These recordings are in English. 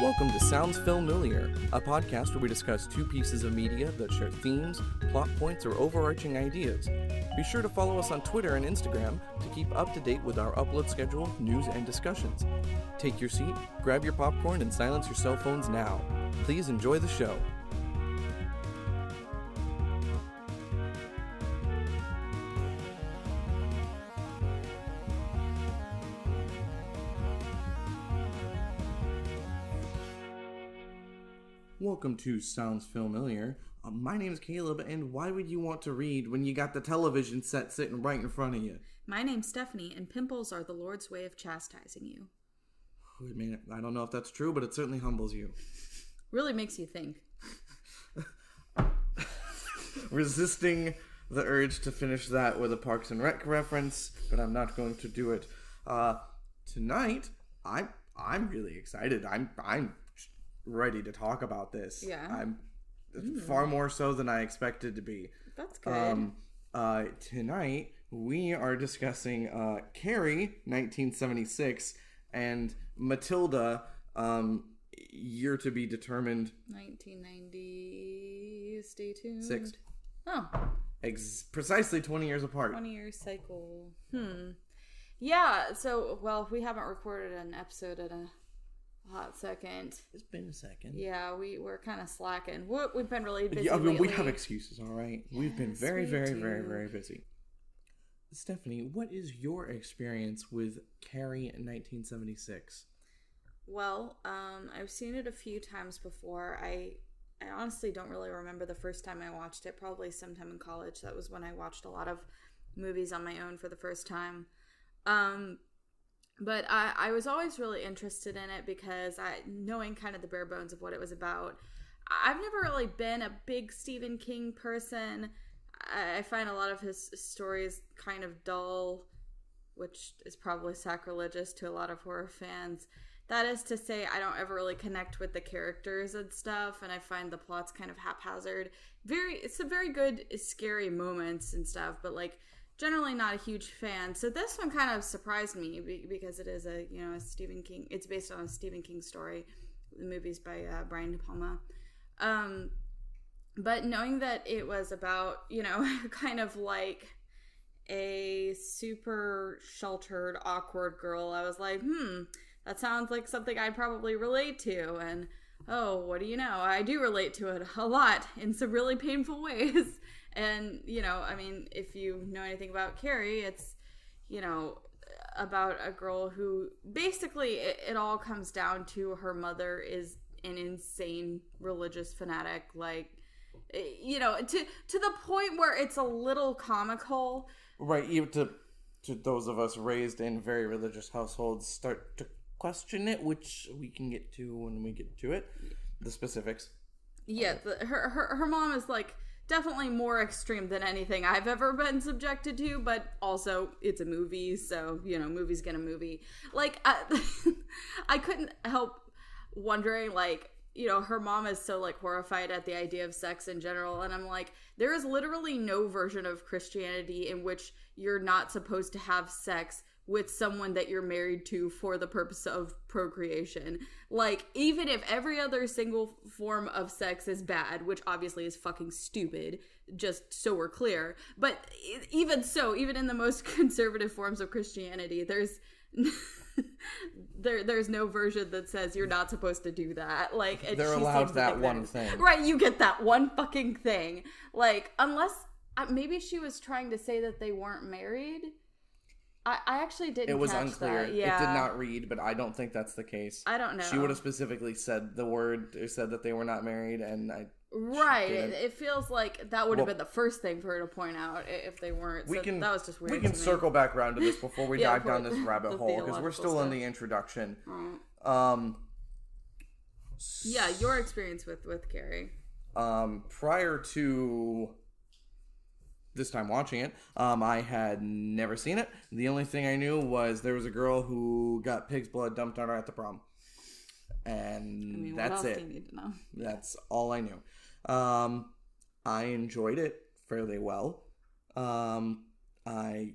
Welcome to Sounds Familiar, a podcast where we discuss two pieces of media that share themes, plot points, or overarching ideas. Be sure to follow us on Twitter and Instagram to keep up to date with our upload schedule, news, and discussions. Take your seat, grab your popcorn, and silence your cell phones now. Please enjoy the show. Welcome to Sounds Familiar. Uh, my name is Caleb, and why would you want to read when you got the television set sitting right in front of you? My name's Stephanie, and pimples are the Lord's way of chastising you. I mean, I don't know if that's true, but it certainly humbles you. Really makes you think. Resisting the urge to finish that with a Parks and Rec reference, but I'm not going to do it. Uh, tonight, I'm I'm really excited. I'm I'm ready to talk about this. Yeah. I'm far more so than I expected to be. That's good. Um, uh, tonight we are discussing uh, Carrie, 1976, and Matilda, um, year to be determined. 1990. Stay tuned. Six. Oh, Ex- precisely 20 years apart. 20 year cycle. Hmm. Yeah, so, well, we haven't recorded an episode in a hot second. It's been a second. Yeah, we, we're kind of slacking. We- We've been really busy. Yeah, I mean, we have excuses, all right? We've been very, we very, very, very busy. Stephanie, what is your experience with Carrie in 1976? Well, um, I've seen it a few times before. I I honestly don't really remember the first time I watched it. Probably sometime in college. That was when I watched a lot of movies on my own for the first time. Um, but I, I was always really interested in it because I knowing kind of the bare bones of what it was about. I've never really been a big Stephen King person. I, I find a lot of his stories kind of dull, which is probably sacrilegious to a lot of horror fans. That is to say, I don't ever really connect with the characters and stuff, and I find the plots kind of haphazard. Very, it's a very good, scary moments and stuff, but like generally not a huge fan. So this one kind of surprised me because it is a you know a Stephen King. It's based on a Stephen King story. The movie's by uh, Brian De Palma. Um, but knowing that it was about you know kind of like a super sheltered awkward girl i was like hmm that sounds like something i'd probably relate to and oh what do you know i do relate to it a lot in some really painful ways and you know i mean if you know anything about carrie it's you know about a girl who basically it, it all comes down to her mother is an insane religious fanatic like eh, you know to to the point where it's a little comical Right, even to to those of us raised in very religious households start to question it, which we can get to when we get to it. The specifics. yeah the, her, her her mom is like definitely more extreme than anything i've ever been subjected to but also it's a movie so you know movie's gonna movie. Like I, I couldn't help wondering like you know her mom is so like horrified at the idea of sex in general and i'm like there is literally no version of christianity in which you're not supposed to have sex with someone that you're married to for the purpose of procreation. Like even if every other single form of sex is bad which obviously is fucking stupid just so we're clear but even so even in the most conservative forms of christianity there's there there's no version that says you're not supposed to do that. Like They're allowed that one thing. right you get that one fucking thing. Like unless uh, maybe she was trying to say that they weren't married i i actually didn't It was catch unclear. that. yeah It did not read, but I don't think that's the case. i don't know She would have specifically said the word or said that they were not married, and I right it, it feels like that would have Well- been the first thing for her to point out if they weren't we so can that was just weird we can circle back around to this before we Yeah, dive down this rabbit the hole because we're still in the introduction. Right. Um, yeah your experience with with carrie um, prior to this time watching it, um, I had never seen it. The only thing I knew was there was a girl who got pig's blood dumped on her at the prom, and i mean that's it. do you need to know That's all I knew. Um, I enjoyed it fairly well. Um, I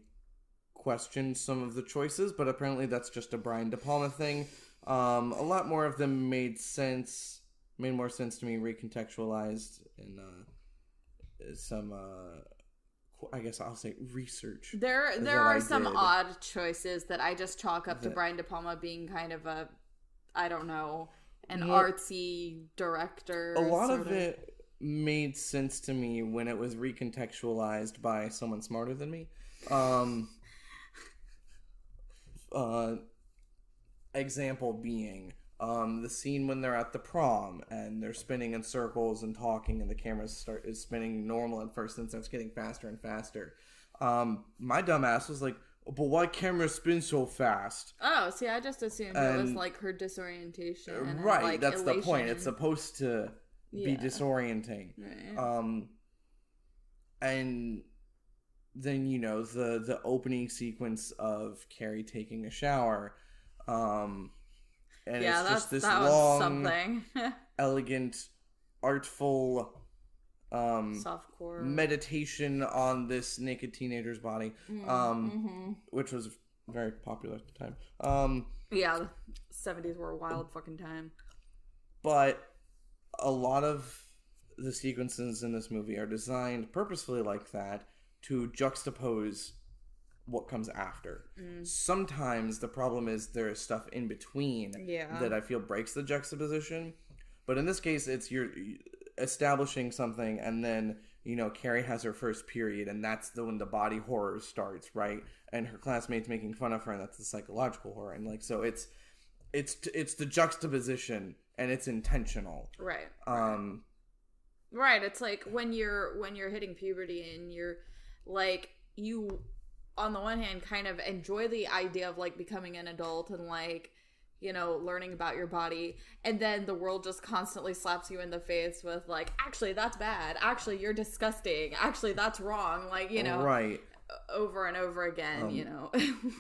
questioned some of the choices, but apparently that's just a Brian De Palma thing. Um, a lot more of them made sense, made more sense to me recontextualized in uh, some, uh, I guess I'll say research. There, there are I some did. odd choices that I just chalk up to Brian De Palma being kind of a, I don't know, an Yeah. artsy director. A lot sort of it made sense to me when it was recontextualized by someone smarter than me. Um, uh, example being um, the scene when they're at the prom and they're spinning in circles and talking, and the camera start is spinning normal at first, and starts getting faster and faster. Um, my dumbass was like, "But why camera spin so fast?" Oh, see, I just assumed it was like her disorientation. and, right, like, that's the point. It's supposed to be disorienting. Right. um and then you know the the opening sequence of Carrie taking a shower um and yeah, it's just this that long was something. elegant artful um Softcore. meditation on this naked teenager's body Mm, um mhm. which was very popular at the time um Yeah, the seventies were a wild fucking time. but a lot of the sequences in this movie are designed purposefully like that to juxtapose what comes after. Mm. Sometimes the problem is there is stuff in between Yeah. that I feel breaks the juxtaposition. But in this case, it's you're establishing something, and then you know Carrie has her first period, and that's the when the body horror starts, right? And her classmates making fun of her, and that's the psychological horror, and like so it's it's it's the juxtaposition, and it's intentional. Right. Um, Right. It's like when you're when you're hitting puberty and you're like you on the one hand kind of enjoy the idea of like becoming an adult and like you know learning about your body and then the world just constantly slaps you in the face with like actually that's bad. Actually you're disgusting. Actually that's wrong. Like you know? Right? Over and over again you know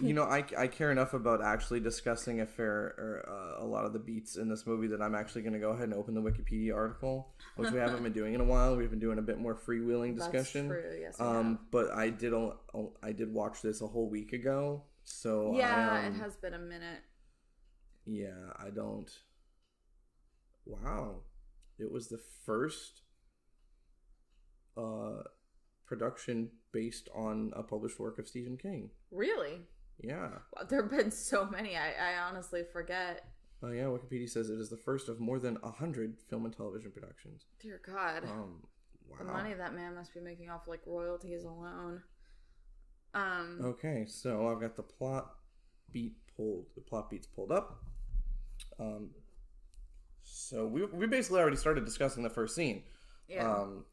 you know, I, I care enough about actually discussing a fair or uh, a lot of the beats in this movie that I'm actually going to go ahead and open the Wikipedia article, which we haven't been doing in a while. We've been doing a bit more freewheeling That's discussion. true, yes, um, but I did al- al- I did watch this a whole week ago, so yeah I, um, it has been a minute Yeah, I don't. Wow, it was the first uh production based on a published work of Stephen King. really Yeah. Wow, there have been so many i, I honestly forget Oh yeah, Wikipedia says it is the first of more than a hundred film and television productions. dear god Um, wow. The money that man must be making off like royalties alone. Um, Okay, so I've got the plot beat pulled. The plot beats pulled up. Um, so we we basically already started discussing the first scene. yeah, Um,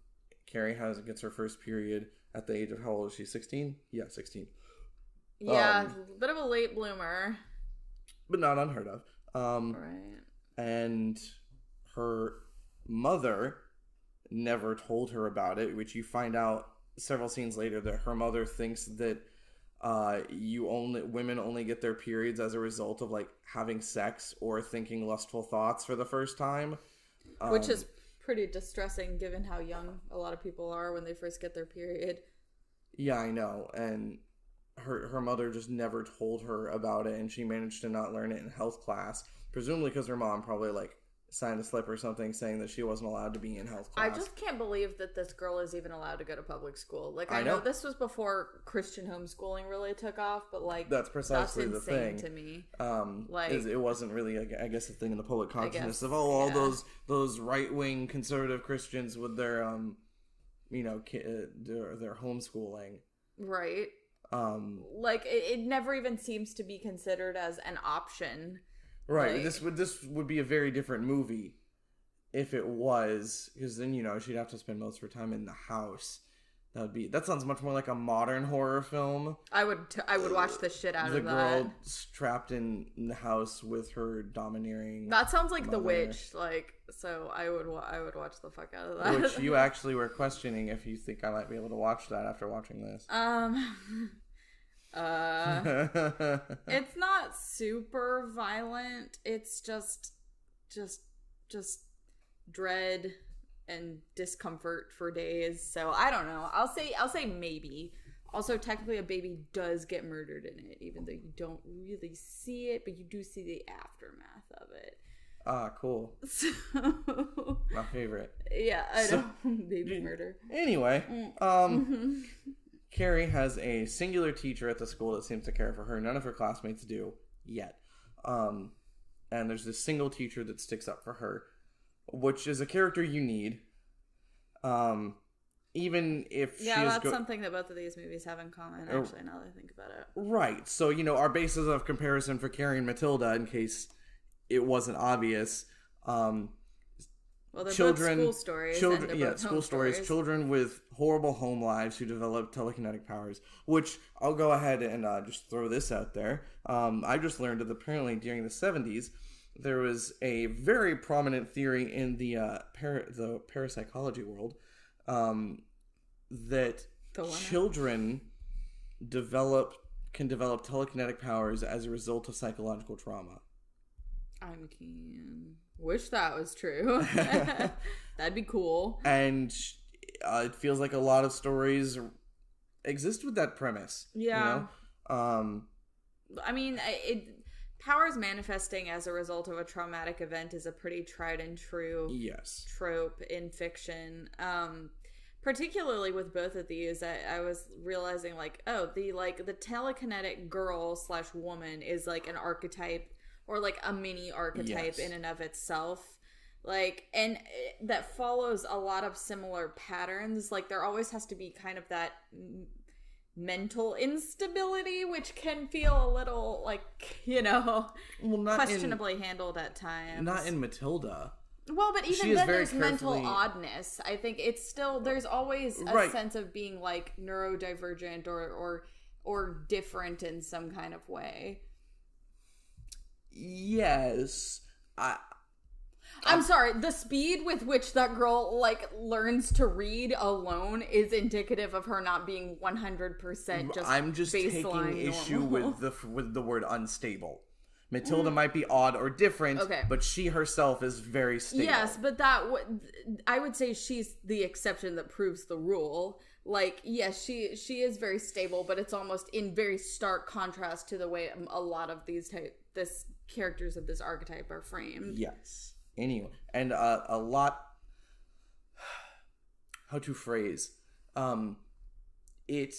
Carrie has gets her first period at the age of how old is she? Sixteen? Yeah, sixteen. yeah, um, a bit of a late bloomer, But not unheard of. Um, right? and her mother never told her about it, which you find out several scenes later that her mother thinks that uh, you only women only get their periods as a result of like having sex or thinking lustful thoughts for the first time. Which Um, is pretty distressing given how young a lot of people are when they first get their period. Yeah, I know. And her her mother just never told her about it, and she managed to not learn it in health class, presumably because her mom probably like signed a slip or something saying that she wasn't allowed to be in health class. I just can't believe that this girl is even allowed to go to public school. Like, I, I know. know. this was before Christian homeschooling really took off, but like, That's precisely the insane thing. to me. um Like- it wasn't really I guess a thing in the public consciousness guess, of oh all yeah. those those right wing conservative Christians with their um you know ki- uh, their their homeschooling Right? um Like, it, it never even seems to be considered as an option. Right Like- this would this would be a very different movie if it was because then you know she'd have to spend most of her time in the house that would be that sounds much more like a modern horror film I would t- I would watch the shit out the of that. girl trapped in the house with her domineering That sounds like The Witch. Like, so I would wa- I would watch the fuck out of that. which you actually were questioning if you think I might be able to watch that after watching this. um. Uh, it's not super violent. It's just, just, just dread and discomfort for days. So I don't know. I'll say I'll say maybe. Also, technically, a baby does get murdered in it, even though you don't really see it, but you do see the aftermath of it. Ah, cool. So, My favorite. yeah, I So- know. baby murder. Anyway, Mm. um, Mhm. Carrie has a singular teacher at the school that seems to care for her. None of her classmates do yet. Um, and there's this single teacher that sticks up for her, which is a character you need. Um, even if Yeah, that's go- something that both of these movies have in common, Oh. actually, now that I think about it. right. So you know our basis of comparison for Carrie and Matilda, in case it wasn't obvious. Um, Well, they're children, both school stories. children, yeah, school home stories, Children with horrible home lives who develop telekinetic powers. Which I'll go ahead and uh, just throw this out there. Um, I just learned that apparently during the seventies there was a very prominent theory in the uh, para- the parapsychology world um, that children develop can develop telekinetic powers as a result of psychological trauma. I'm keen. Wish that was true. That'd be cool. and uh, it feels like a lot of stories exist with that premise. Yeah. You know? Um. I mean, it powers manifesting as a result of a traumatic event is a pretty tried and true Yes. trope in fiction. Um, particularly with both of these, I, I was realizing like, oh, the like the telekinetic girl slash woman is like an archetype or like a mini archetype Yes. in and of itself. Like, and it- that follows a lot of similar patterns. Like, there always has to be kind of that mental instability, which can feel a little like, you know, Well, not questionably handled at times. not in Matilda. Well, but even then, there's mental oddness. I think it's still there's always a Right. sense of being like neurodivergent or or or different in some kind of way. Yes. I. I'm sorry. The speed with which that girl like learns to read alone is indicative of her not being 100 percent just. I'm just taking baseline issue with the with the word unstable. Matilda mm. might be odd or different, Okay. but she herself is very stable. Yes, but that would I would say she's the exception that proves the rule. Like, yes, she she is very stable, but it's almost in very stark contrast to the way a lot of these type this characters of this archetype are framed. Yes. Anyway, and uh, a lot. How to phrase? Um, it.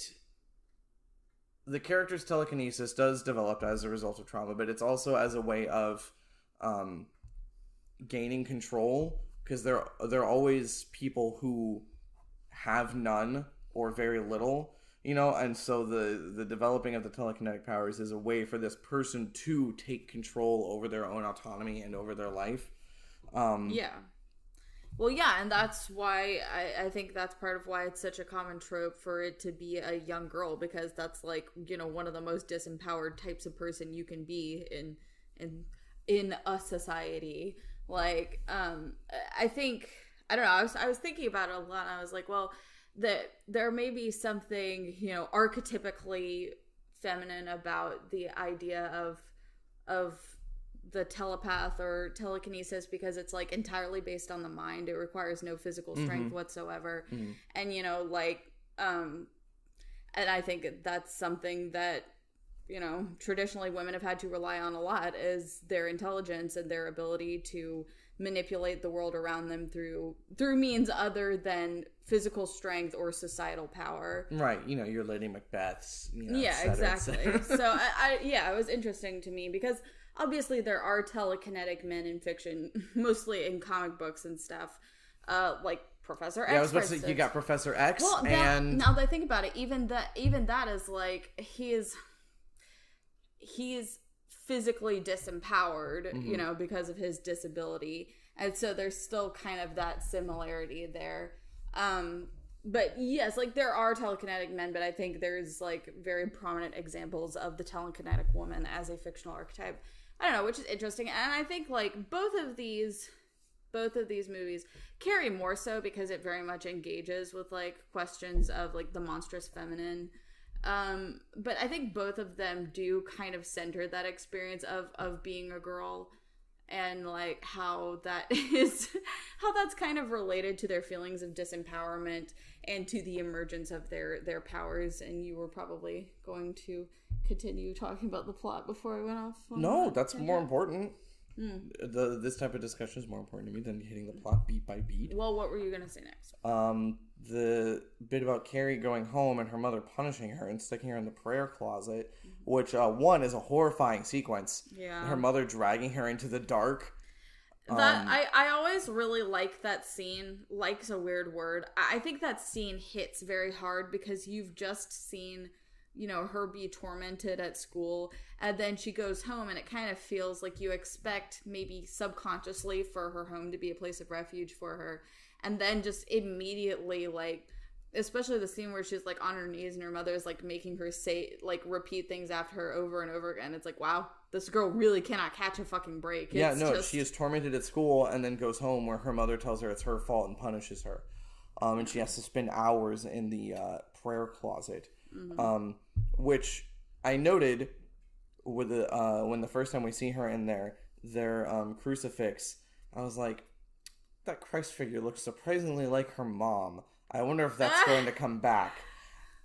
The character's telekinesis does develop as a result of trauma, but it's also as a way of um, gaining control because there there are always people who have none or very little you know and so the the developing of the telekinetic powers is a way for this person to take control over their own autonomy and over their life um Yeah. Well, yeah, and that's why I, I think that's part of why it's such a common trope for it to be a young girl because that's like you know one of the most disempowered types of person you can be in in in a society. Like, um, I think I don't know. I was I was thinking about it a lot. and I was like, well, that there may be something you know archetypically feminine about the idea of of the telepath or telekinesis because it's like entirely based on the mind. It requires no physical strength whatsoever. Mhm. and you know like um and i think that's something that you know traditionally women have had to rely on a lot is their intelligence and their ability to manipulate the world around them through through means other than physical strength or societal power. Right you know your lady macbeths you know, yeah cetera, exactly. so I, I yeah it was interesting to me because obviously there are telekinetic men in fiction mostly in comic books and stuff uh like professor x yeah i was about to say you got professor x well that, and now that i think about it even that even that is like he is he is physically disempowered Mm-hmm. you know because of his disability. And so there's still kind of that similarity there. Um but yes like there are telekinetic men but i think there's like very prominent examples of the telekinetic woman as a fictional archetype. I don't know which is interesting. And i think like both of these both of these movies carry more so because it very much engages with like questions of like the monstrous feminine um but i think both of them do kind of center that experience of of being a girl and like how that is how that's kind of related to their feelings of disempowerment and to the emergence of their their powers and you were probably going to continue talking about the plot before I went off. No, that that's tangent. more important. The this type of discussion is more important to me than hitting the plot beat by beat. Well, what were you gonna say next? Um, the bit about Carrie going home and her mother punishing her and sticking her in the prayer closet, which uh, one is a horrifying sequence. Yeah. Her mother dragging her into the dark. That Um, I, I always really like that scene. Like's a weird word. I I think that scene hits very hard because you've just seen, you know, her be tormented at school, and then she goes home, and it kind of feels like you expect maybe subconsciously for her home to be a place of refuge for her, and then just immediately like. Especially the scene where she's like on her knees and her mother's like making her say like repeat things after her over and over again. It's like, wow, this girl really cannot catch a fucking break. yeah, no, just- she is tormented at school and then goes home where her mother tells her it's her fault and punishes her. Um, and she has to spend hours in the uh, prayer closet, um, which I noted with the uh, when the first time we see her in there, their um, crucifix. I was like, that Christ figure looks surprisingly like her mom. I wonder if that's going to come back.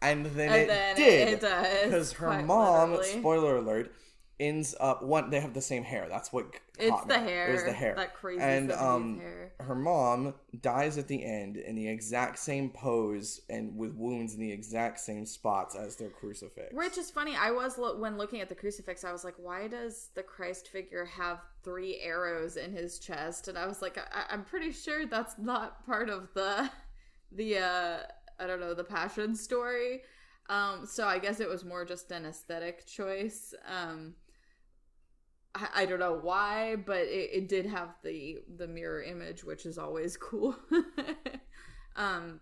And then And it then did because her mom, literally. spoiler alert, ends up one. They have the same hair. That's what It's the me. hair. It was the hair. That crazy and um, hair. her mom dies at the end in the exact same pose and with wounds in the exact same spots as their crucifix. Which is funny. I was lo- when looking at the crucifix, I was like, why does the Christ figure have three arrows in his chest? And I was like, I- I'm pretty sure that's not part of the the uh I don't know the passion story. Um, so I guess it was more just an aesthetic choice. Um, I, I don't know why, but it, it did have the the mirror image, which is always cool. um,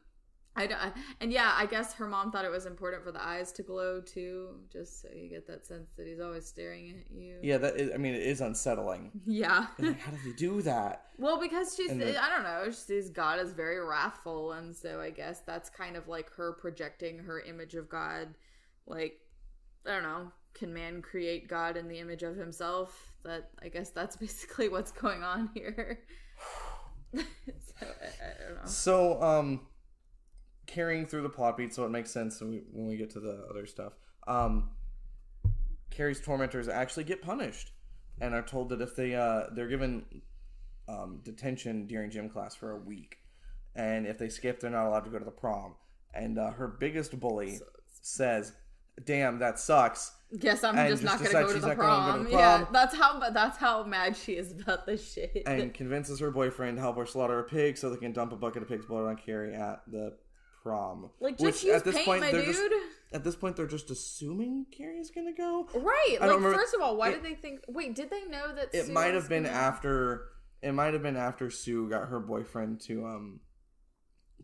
I don't, and yeah, I guess her mom thought it was important for the eyes to glow too, just so you get that sense that he's always staring at you. Yeah, that is, I mean, it is unsettling. Yeah. Like, How do they do that? well, because she's, the- I don't know, she sees God as very wrathful, and so I guess that's kind of like her projecting her image of God. Like, I don't know, can man create God in the image of himself? That I guess that's basically what's going on here. so I, I don't know. So, um, carrying through the plot beat, so it makes sense when we, when we get to the other stuff. Um, Carrie's tormentors actually get punished and are told that if they uh, they're given um, detention during gym class for a week, and if they skip, they're not allowed to go to the prom. And uh, her biggest bully says, "Damn, that sucks." Guess I'm just, just not gonna go to the not gonna go prom. to the Yeah, that's how. But that's how mad she is about this shit. and convinces her boyfriend to help her slaughter a pig so they can dump a bucket of pig's blood on Carrie at the prom. like, Which, just use at this paint, point, my dude. just at this point they're just assuming Carrie's gonna go. Right. I Like, first of all, why it- did they think? Wait, did they know that It Sue might have been gonna- after. It might have been after Sue got her boyfriend to um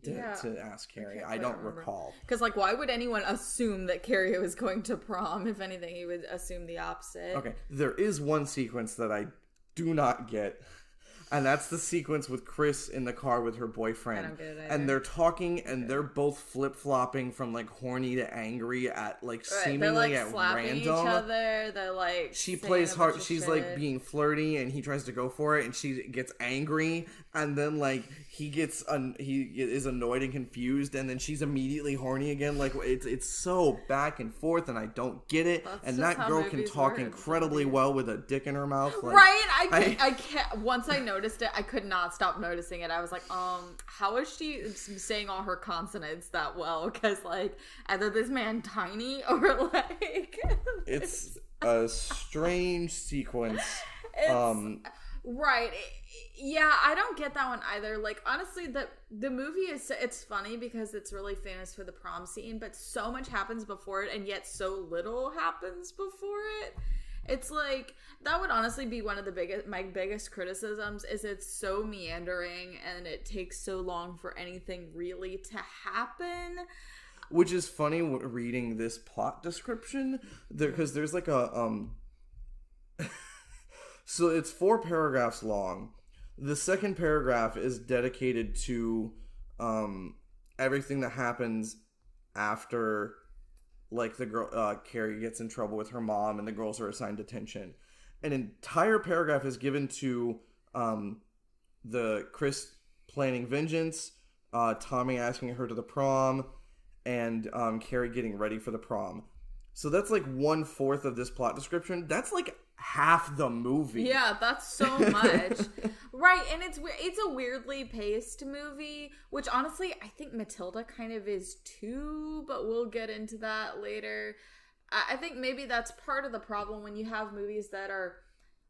to, Yeah. to ask Carrie. can't I, don't remember. recall. Because, like, why would anyone assume that Carrie was going to prom? If anything, he would assume the opposite. Okay, there is one sequence that I do not get. And that's the sequence with Chris in the car with her boyfriend. I don't get it and they're talking and they're both flip flopping from like horny to angry at like Right, seemingly they're like at slapping random. each other. They're like she plays hard she's shit. like being flirty and he tries to go for it and she gets angry and then like he gets un- he is annoyed and confused and then she's immediately horny again. Like it's it's so back and forth and I don't get it. That's and that girl can talk incredibly well with a dick in her mouth like, right? I, can, I- I can't once i noticed it i could not stop noticing it. I was like um how is she saying all her consonants that well? Because like either this man tiny or like it's a strange sequence. It's- um Right. Yeah, I don't get that one either. Like honestly, the the movie is it's funny because it's really famous for the prom scene, but so much happens before it and yet so little happens before it. It's like that would honestly be one of the biggest my biggest criticisms is it's so meandering and it takes so long for anything really to happen. which is funny reading this plot description because there's like a um so it's four paragraphs long the second paragraph is dedicated to um everything that happens after like the girl uh carrie gets in trouble with her mom and the girls are assigned detention an entire paragraph is given to um, the Chris planning vengeance, uh, Tommy asking her to the prom, and um, Carrie getting ready for the prom. So that's like one fourth of this plot description. That's like half the movie. Yeah, that's so much. right, and it's it's a weirdly paced movie, which honestly I think Matilda kind of is too, but we'll get into that later. I, I think maybe that's part of the problem when you have movies that are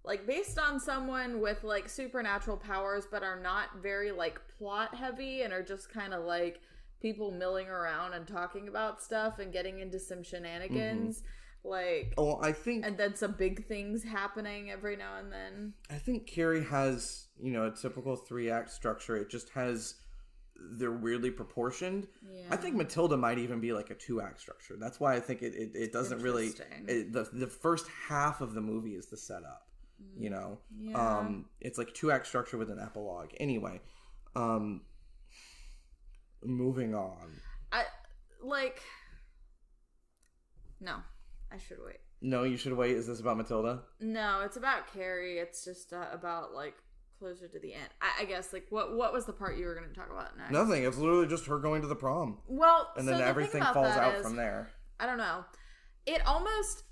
like based on someone with like supernatural powers but are not very like plot heavy and are just kind of like people milling around and talking about stuff and getting into some mm-hmm. shenanigans like Oh, I think and then some big things happening every now and then. I think Carrie has, you know, a typical three act structure. It just has they're weirdly proportioned. I think Matilda might even be like a two act structure. That's why I think it, it, it doesn't really it, the the first half of the movie is the setup. You know, Mm, Yeah. um, it's like two act structure with an epilogue. Anyway, um, moving on. I like No, I should wait. No, you should wait. Is this about Matilda? No, it's about Carrie. It's just uh, about like closer to the end. I, I guess like what what was the part you were going to talk about next? Nothing. It's literally just her going to the prom, Well, and so then the thing everything falls out is- from there. I don't know. It almost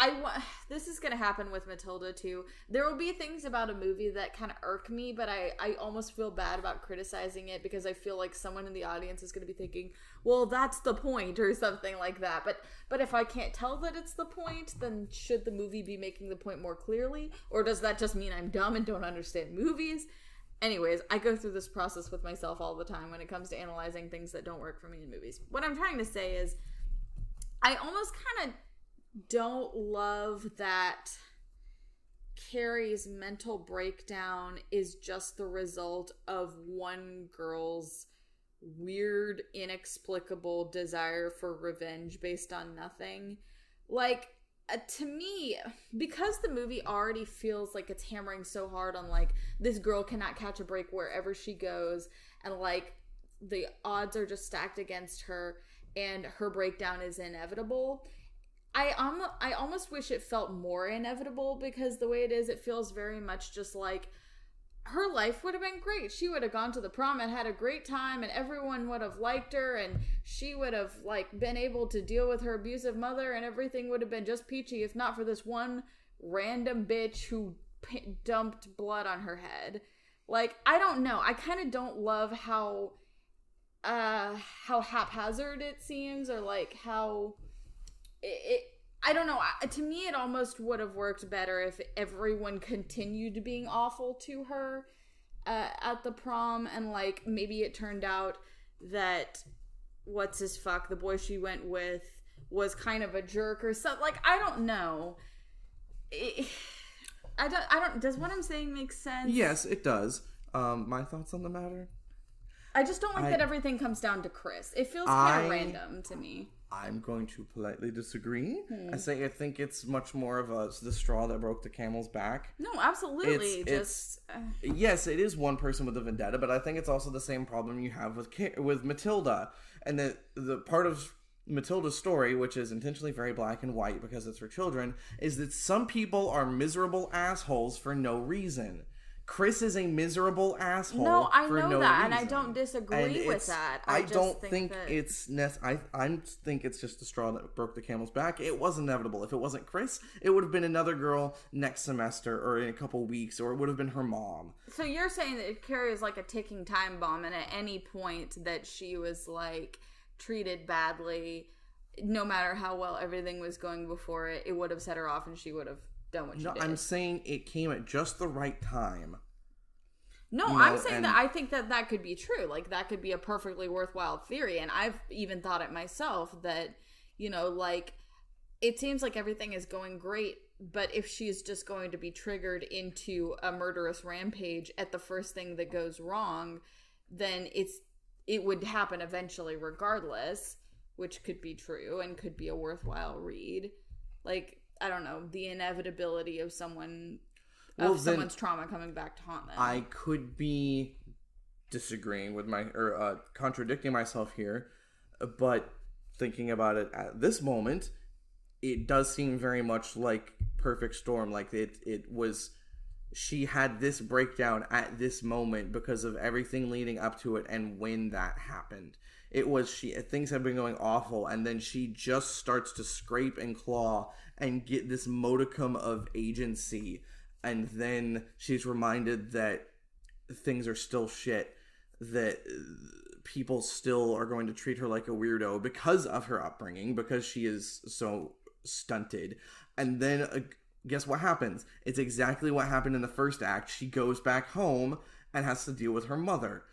I want this is going to happen with Matilda too. There will be things about a movie that kind of irk me, but I I almost feel bad about criticizing it because I feel like someone in the audience is going to be thinking, "Well, that's the point" or something like that. But but if I can't tell that it's the point, then should the movie be making the point more clearly, or does that just mean I'm dumb and don't understand movies? Anyways, I go through this process with myself all the time when it comes to analyzing things that don't work for me in movies. What I'm trying to say is I almost kind of don't love that Carrie's mental breakdown is just the result of one girl's weird, inexplicable desire for revenge based on nothing. Like, uh, to me, because the movie already feels like it's hammering so hard on, like, this girl cannot catch a break wherever she goes, and, like, the odds are just stacked against her, and her breakdown is inevitable. I um, I almost wish it felt more inevitable because the way it is, it feels very much just like her life would have been great. She would have gone to the prom and had a great time, and everyone would have liked her, and she would have like been able to deal with her abusive mother, and everything would have been just peachy if not for this one random bitch who p- dumped blood on her head. Like I don't know. I kind of don't love how uh how haphazard it seems or like how it, it I don't know. To me, it almost would have worked better if everyone continued being awful to her uh, at the prom, and like maybe it turned out that what's his fuck the boy she went with was kind of a jerk or something. Like I don't know. It- I don't. I don't. Does what I'm saying make sense? Yes, it does. Um, my thoughts on the matter. I just don't like I- that everything comes down to Chris. It feels kind of random to me. I'm going to politely disagree. Hmm. I say I think it's much more of a the straw that broke the camel's back. No, absolutely. It's- just uh, Yes, it is one person with a vendetta, but I think it's also the same problem you have with with Matilda, and the the part of Matilda's story, which is intentionally very black and white because it's for children, is that some people are miserable assholes for no reason. Chris is a miserable asshole. No, I know no that, and I don't disagree And with that. I, I don't think think, that- it's nec- I I think it's just the straw that broke the camel's back. It was inevitable. If it wasn't Chris, it would have been another girl next semester or in a couple weeks, or it would have been her mom. So you're saying that Carrie is like a ticking time bomb, and at any point that she was like treated badly, no matter how well everything was going before it, it would have set her off, and she would have done what she No, did. I'm saying it came at just the right time. no, you I'm saying and- that I think that that could be true. Like that could be a perfectly worthwhile theory, and I've even thought it myself that you know, like it seems like everything is going great. But if she's just going to be triggered into a murderous rampage at the first thing that goes wrong, then it's it would happen eventually regardless, which could be true and could be a worthwhile read. Like, I don't know, the inevitability of someone Well, of someone's trauma coming back to haunt them. I could be disagreeing with my or uh, contradicting myself here, but thinking about it at this moment, it does seem very much like perfect storm. Like it it was she had this breakdown at this moment because of everything leading up to it and when that happened. It was she things have been going awful and then she just starts to scrape and claw and get this modicum of agency. And then she's reminded that things are still shit that people still are going to treat her like a weirdo because of her upbringing because she is so stunted. And then uh, guess what happens? It's exactly what happened in the first act. She goes back home and has to deal with her mother.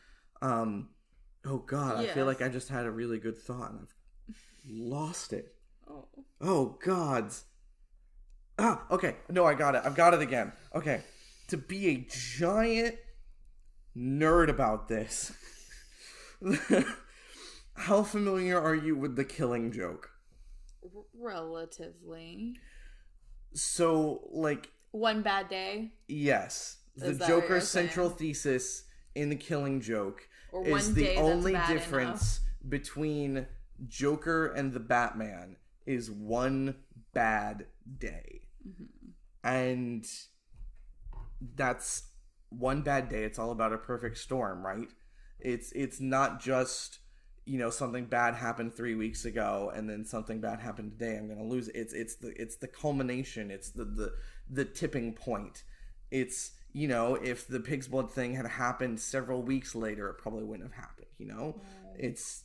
Um oh god i feel like i just had a really good thought and i've lost it Oh. Oh gods. Ah, okay. No, I got it. I've got it again. Okay. To be a giant nerd about this. How familiar are you with the killing joke? Relatively. So, like, One bad day yes, the Is you're Joker's central thesis in the killing joke Or is one the day that's only difference between Joker and the Batman is one bad day. Mm-hmm. And that's one bad day. It's all about a perfect storm, right? It's it's not just you know something bad happened three weeks ago and then something bad happened today. I'm gonna lose. It. It's it's the it's the culmination. It's the the the tipping point. It's you know if the pig's blood thing had happened several weeks later, it probably wouldn't have happened. You know, it's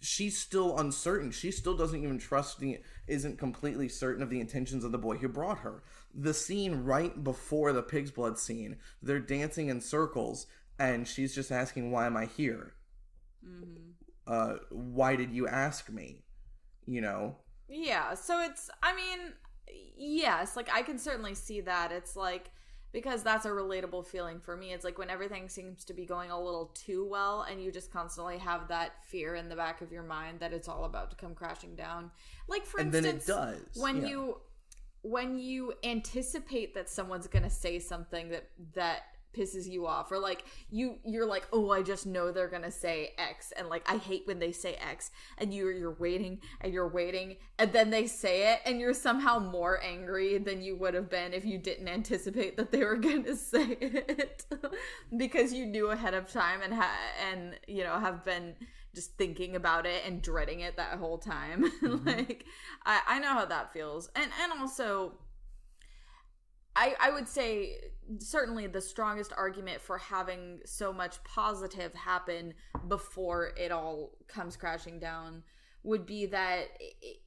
she's still uncertain. She still doesn't even trust the isn't completely certain of the intentions of the boy who brought her. The scene right before the pig's blood scene, they're dancing in circles, and she's just asking, "Why am I here? Uh, why did you ask me?" You know, Yeah, so it's I mean, yes, like I can certainly see that. It's like because that's a relatable feeling for me. It's like when everything seems to be going a little too well and you just constantly have that fear in the back of your mind that it's all about to come crashing down. Like for and instance, when yeah. you when you anticipate that someone's going to say something that that pisses you off or like you you're like oh i just know they're gonna say x and like i hate when they say x and you're you're waiting and you're waiting and then they say it and you're somehow more angry than you would have been if you didn't anticipate that they were gonna say it. Because you knew ahead of time and ha- and you know have been just thinking about it and dreading it that whole time. Mm-hmm. Like I, I know how that feels. And and also I, I would say certainly the strongest argument for having so much positive happen before it all comes crashing down would be that it,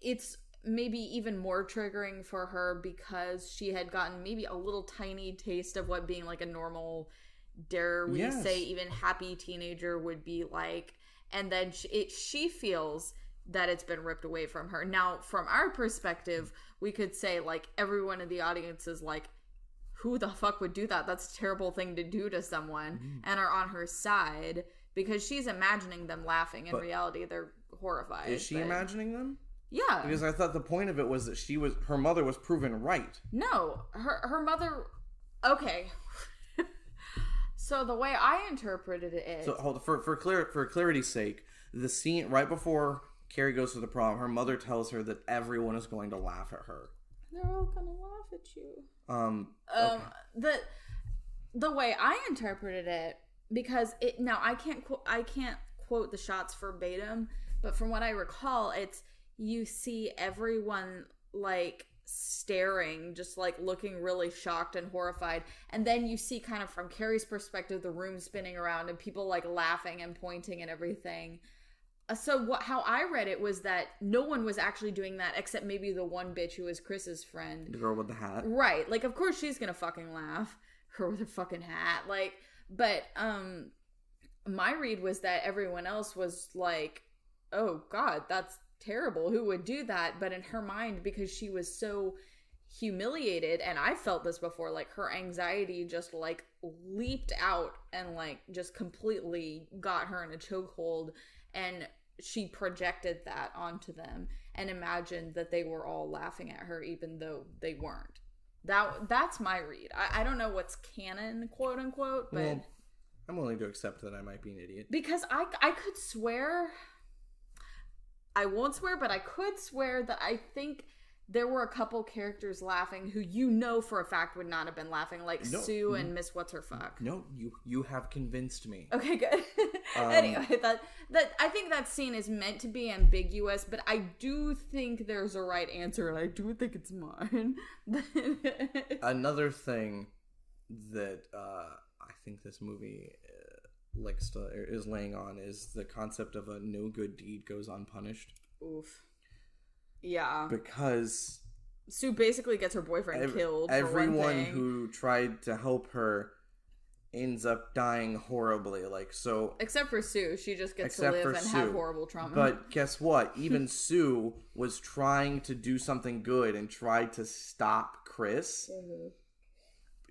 it's maybe even more triggering for her because she had gotten maybe a little tiny taste of what being like a normal dare we Yes. say even happy teenager would be like and then she, it, she feels that it's been ripped away from her now from our perspective we could say like everyone in the audience is like who the fuck would do that that's a terrible thing to do to someone Mm-hmm. and are on her side because she's imagining them laughing in But- reality they're horrified is she but- imagining them? yeah Because I thought the point of it was that she was her mother was proven right. No, her her mother. Okay. so the way I interpreted it is So hold for for clear for clarity's sake, the scene right before Carrie goes to the prom, her mother tells her that everyone is going to laugh at her. they're all gonna laugh at you. Um, Um, the the way I interpreted it because it now I can't qu- I can't quote the shots verbatim, but from what I recall, it's you see everyone like staring, just like looking really shocked and horrified, and then you see kind of from Carrie's perspective the room spinning around and people like laughing and pointing and everything. Uh, So what how I read it was that no one was actually doing that except maybe the one bitch who was Chris's friend. the girl with the hat. Right. Like of course she's gonna fucking laugh. Her with her fucking hat. Like but um my read was that everyone else was like, Oh God, that's terrible. Who would do that? But in her mind, because she was so humiliated and I felt this before, like her anxiety just like leaped out and like just completely got her in a chokehold and she projected that onto them and imagined that they were all laughing at her even though they weren't. That that's my read. I, I don't know what's canon, quote unquote, but Well, I'm willing to accept that I might be an idiot. because I I could swear I won't swear, but I could swear that I think there were a couple characters laughing who you know for a fact would not have been laughing, like No. Sue and Miss What's Her Fuck. No, you you have convinced me. Okay, good. Um, anyway, that that I think that scene is meant to be ambiguous, but I do think there's a right answer, and I do think it's mine. Another thing that uh, I think this movie uh, likes to is laying on is the concept of a no good deed goes unpunished Oof. Yeah. because Sue basically gets her boyfriend ev- killed. everyone who tried to help her ends up dying horribly. Like so, Except for Sue, she just gets to live and have horrible trauma. But guess what? Even Sue was trying to do something good and tried to stop Chris. Mm-hmm.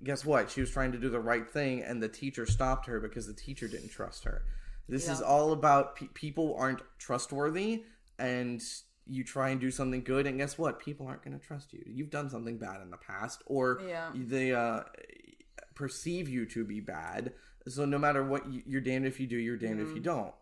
Guess what? She was trying to do the right thing, and the teacher stopped her because the teacher didn't trust her. This is all about pe- people aren't trustworthy, and you try and do something good, and guess what? People aren't going to trust you. You've done something bad in the past, or Yeah. they uh, perceive you to be bad. So no matter what, you- you're damned if you do, you're damned Mm-hmm. if you don't.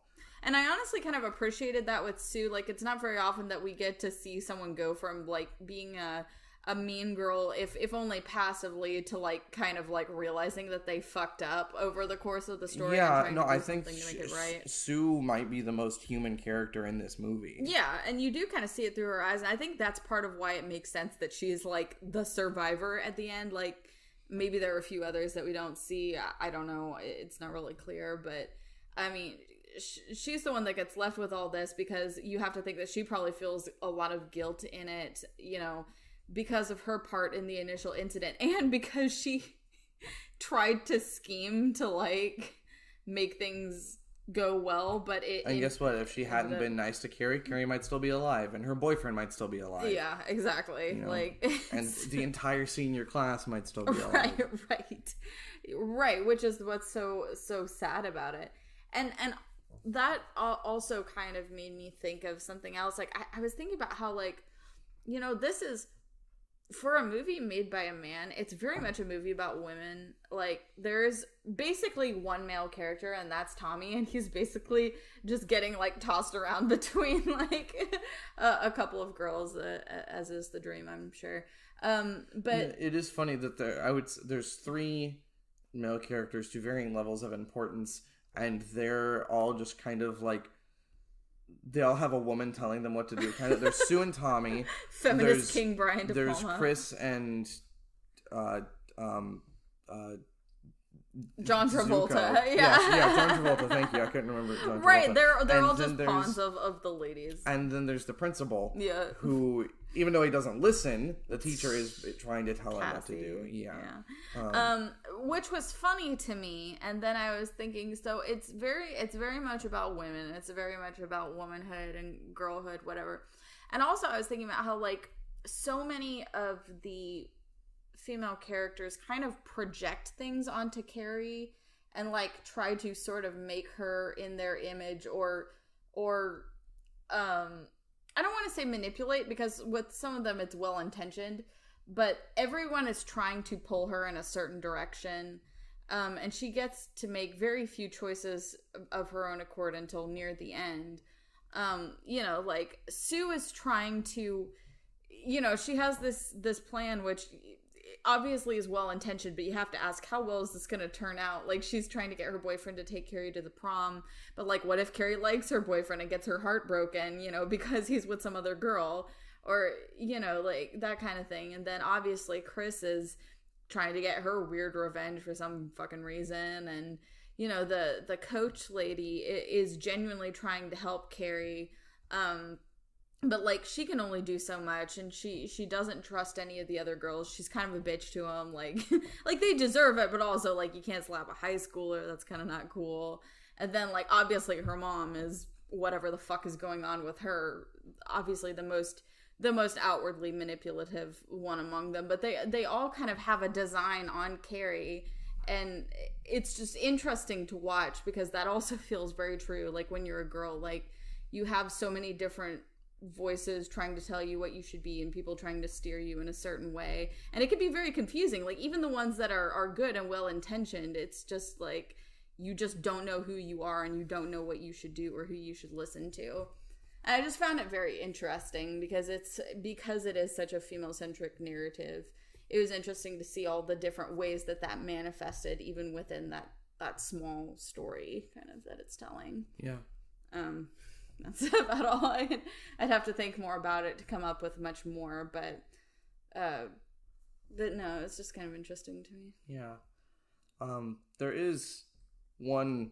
And I honestly kind of appreciated that with Sue. Like, it's not very often that we get to see someone go from like being a a mean girl, if if only passively, to like kind of like realizing that they fucked up over the course of the story. Yeah, no, to I think something to make it right. Sue might be the most human character in this movie. Yeah, and you do kind of see it through her eyes, and I think that's part of why it makes sense that she's like the survivor at the end. Like maybe there are a few others that we don't see. I, I don't know. It's not really clear, but I mean, she's the one that gets left with all this because you have to think that she probably feels a lot of guilt in it. You know, because of her part in the initial incident, and because she tried to scheme to like make things go well, but it. And it- guess what? If she hadn't up- been nice to Carrie, Carrie might still be alive, and her boyfriend might still be alive. Yeah, exactly. know, like And the entire senior class might still be alive. right, right, right. Which is what's so so sad about it, and and that also kind of made me think of something else. Like I, I was thinking about how like you know this is for a movie made by a man it's very much a movie about women like there's basically one male character and that's tommy and he's basically just getting like tossed around between like a, a couple of girls uh, as is the dream i'm sure um but it is funny that there. I would. There's three male characters to varying levels of importance, and they're all just kind of like. They all have a woman telling them what to do. Kind of. There's Sue and Tommy. feminist there's- king brian De There's Palma. Chris and uh um uh john Zuko. travolta yeah Yes, yeah, John Travolta. Thank you. I couldn't remember. John right they're they're And all just pawns of, of the ladies And then there's the principal, yeah who, even though he doesn't listen, the teacher is trying to tell him what to do. Yeah. yeah. Um, which was funny to me, and then I was thinking, so it's very, it's very much about women. It's very much about womanhood and girlhood, whatever. And also, I was thinking about how like so many of the female characters kind of project things onto Carrie and like try to sort of make her in their image or or um I don't want to say manipulate because with some of them it's well intentioned, but everyone is trying to pull her in a certain direction. Um, and she gets to make very few choices of- her own accord until near the end. Um, you know, like Sue is trying to, you know, she has this this plan which obviously is well intentioned, but you have to ask how well is this going to turn out? Like she's trying to get her boyfriend to take Carrie to the prom, but like what if Carrie likes her boyfriend and gets her heart broken, you know, because he's with some other girl or you know, like that kind of thing. And then obviously Chris is trying to get her weird revenge for some fucking reason and you know the the coach lady is genuinely trying to help Carrie um but like she can only do so much and she she doesn't trust any of the other girls. She's kind of a bitch to them like like they deserve it but also like you can't slap a high schooler. That's kind of not cool. And then like obviously her mom is whatever the fuck is going on with her. Obviously the most the most outwardly manipulative one among them. But they they all kind of have a design on carrie and it's just interesting to watch because that also feels very true. Like when you're a girl like you have so many different voices trying to tell you what you should be and people trying to steer you in a certain way and it can be very confusing like even the ones that are are good and well intentioned it's just like you just don't know who you are and you don't know what you should do or who you should listen to and I just found it very interesting because it's because it is such a female centric narrative. It was interesting to see all the different ways that that manifested, even within that that small story kind of that it's telling. Yeah. Um, that's about all. I, I'd have to think more about it to come up with much more, but uh, but no, it's just kind of interesting to me. Yeah. Um, there is one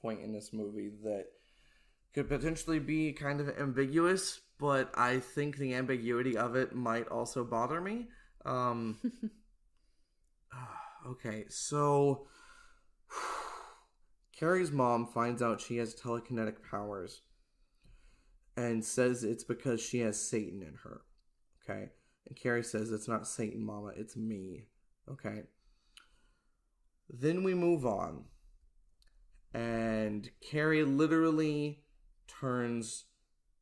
point in this movie that could potentially be kind of ambiguous, but I think the ambiguity of it might also bother me. Um, okay, so Carrie's mom finds out she has telekinetic powers and says it's because she has Satan in her. Okay. And Carrie says it's not Satan, mama, it's me. Okay. Then we move on. And Carrie literally turns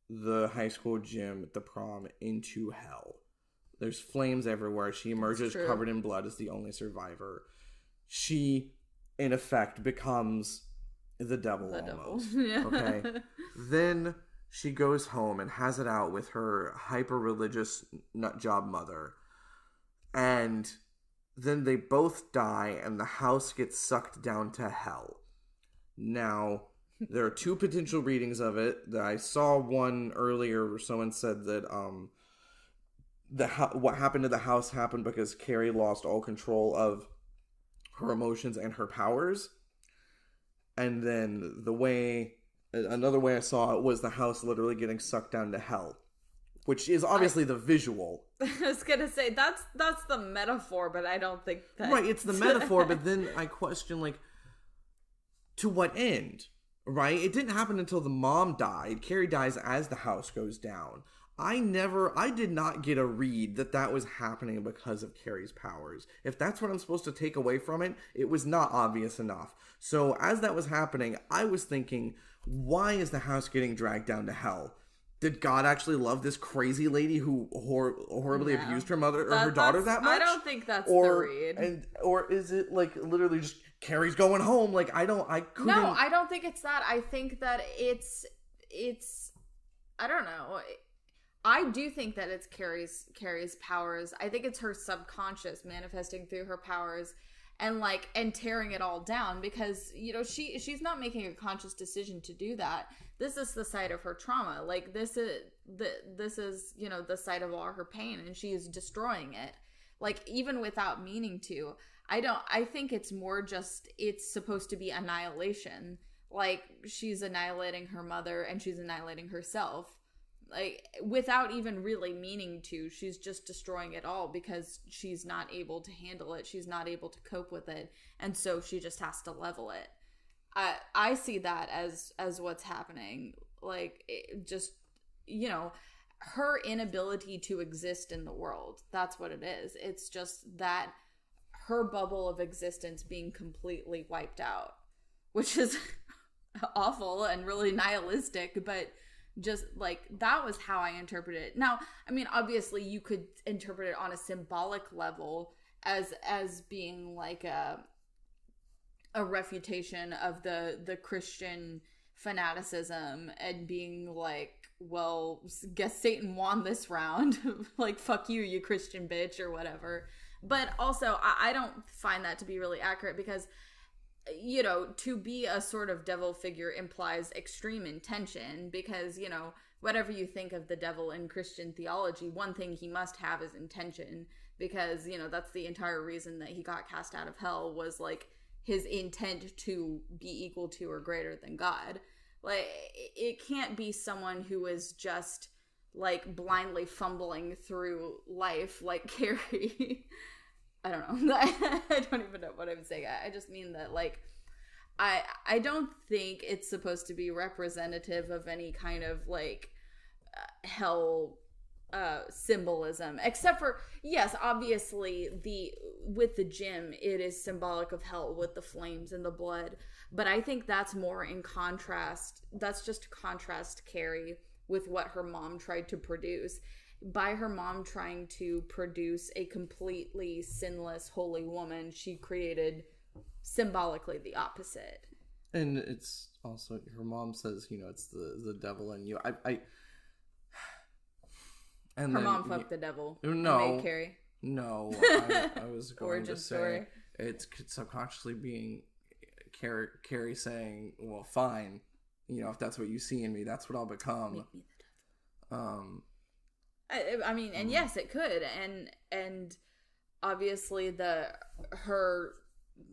the high school gym at the prom into hell. There's flames everywhere. She emerges covered in blood as the only survivor. She, in effect, becomes the devil The devil. yeah. Okay. then she goes home and has it out with her hyper religious nut job mother. And then they both die, and the house gets sucked down to hell. Now, there are two potential readings of it. That I saw one earlier where someone said that um, the what happened to the house happened because Carrie lost all control of her emotions and her powers. And then the way another way I saw it was the house literally getting sucked down to hell, which is obviously the visual. I was gonna say that's that's the metaphor, but I don't think that Right, it's the metaphor, but then I question like to what end? Right? It didn't happen until the mom died. Carrie dies as the house goes down. I never I did not get a read that that was happening because of Carrie's powers. If that's what I'm supposed to take away from it, it was not obvious enough. So as that was happening, I was thinking, why is the house getting dragged down to hell? Did God actually love this crazy lady who hor- horribly No. abused her mother or That- her daughter that much? I don't think that's or the read. and or is it like literally just Carrie's going home? Like I don't, I couldn't. No, I don't think it's that. I think that it's it's I don't know. I do think that it's Carrie's Carrie's powers. I think it's her subconscious manifesting through her powers and like and tearing it all down because you know she she's not making a conscious decision to do that. This is the site of her trauma. Like this is the this is, you know, the site of all her pain and she is destroying it. Like even without meaning to. I don't I think it's more just it's supposed to be annihilation. Like she's annihilating her mother and she's annihilating herself. Like without even really meaning to, she's just destroying it all because she's not able to handle it. She's not able to cope with it, and so she just has to level it. I I see that as as what's happening. Like just you know, her inability to exist in the world. That's what it is. It's just that her bubble of existence being completely wiped out, which is awful and really nihilistic, but just like that was how I interpreted it. Now, I mean, obviously you could interpret it on a symbolic level as as being like a a refutation of the the Christian fanaticism and being like well guess satan won this round like fuck you you christian bitch or whatever but also I, I don't find that to be really accurate because you know to be a sort of devil figure implies extreme intention because you know whatever you think of the devil in christian theology one thing he must have is intention because you know that's the entire reason that he got cast out of hell was like his intent to be equal to or greater than god. Like it can't be someone who is just like blindly fumbling through life like carrie i don't know. I don't even know what i'm saying. I just mean that like i i don't think it's supposed to be representative of any kind of like uh, hell uh symbolism except for yes obviously the with the gym it is symbolic of hell with the flames and the blood but i think that's more in contrast that's just contrast carrie with what her mom tried to produce by her mom trying to produce a completely sinless holy woman she created symbolically the opposite And it's also her mom says, you know, it's the the devil in you. I, I And Her then mom fucked the devil. No. Carrie. No, I, I was going to say story. it's subconsciously being Carrie, Carrie saying, "Well, fine, you know, if that's what you see in me, that's what I'll become." Make me the devil. Um, I, I mean, and yes, it could, and and obviously the her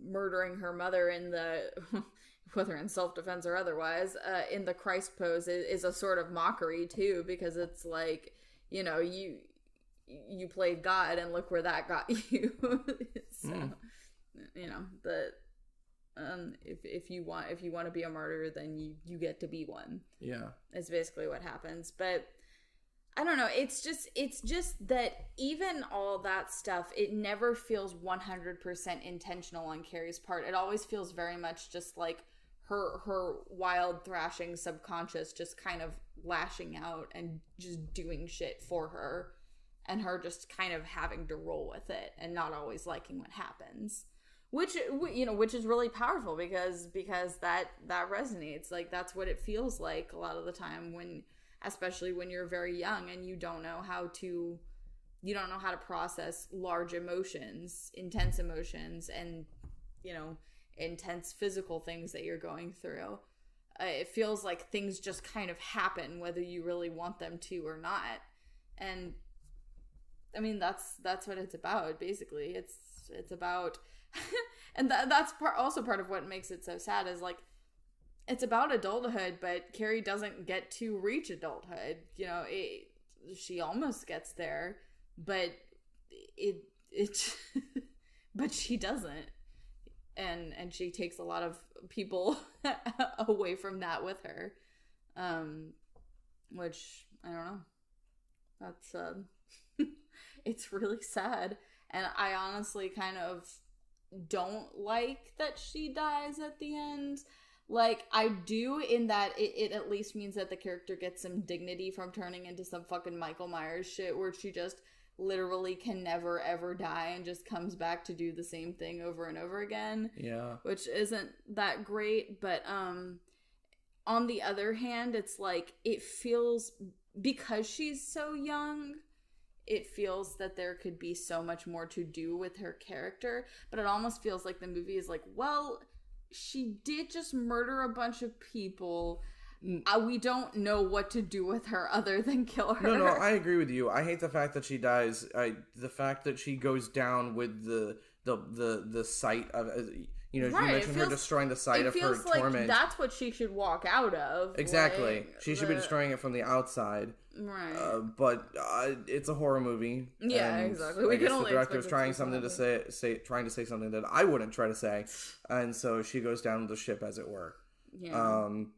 murdering her mother in the whether in self defense or otherwise uh, in the Christ pose is, is a sort of mockery too, because it's like you know you you played God and look where that got you. so Mm. you know the. Um, if if you want if you want to be a martyr, then you you get to be one yeah, is basically what happens but i don't know it's just it's just that even all that stuff it never feels 100% intentional on carrie's part. It always feels very much just like her her wild thrashing subconscious just kind of lashing out and just doing shit for her and her just kind of having to roll with it and not always liking what happens which you know which is really powerful because because that that resonates. Like that's what it feels like a lot of the time when especially when you're very young and you don't know how to you don't know how to process large emotions intense emotions and you know intense physical things that you're going through. Uh, it feels like things just kind of happen whether you really want them to or not. And i mean that's that's what it's about basically. It's it's about and that that's part also part of what makes it so sad is like it's about adulthood but carrie doesn't get to reach adulthood. You know it, she almost gets there but it it but she doesn't. And and she takes a lot of people away from that with her um which i don't know. That's um it's really sad. And i honestly kind of don't like that she dies at the end like i do in that it, it at least means that the character gets some dignity from turning into some fucking michael myers shit where she just literally can never ever die and just comes back to do the same thing over and over again. Yeah, which isn't that great but um on the other hand it's like it feels because she's so young it feels that there could be so much more to do with her character but it almost feels like the movie is like well she did just murder a bunch of people uh, we don't know what to do with her other than kill her no, no, I agree with you. I hate the fact that she dies. I the fact that she goes down with the the the the sight of. You know, Right, you mentioned her destroying the it of her feels like torment. that's what she should walk out of Exactly. like, she should be destroying it from the outside. right Uh, but uh, it's a horror movie. Yeah, exactly. I can guess only the director was trying something to say, say, trying to say something that I wouldn't try to say, and so she goes down the ship, as it were. yeah Um,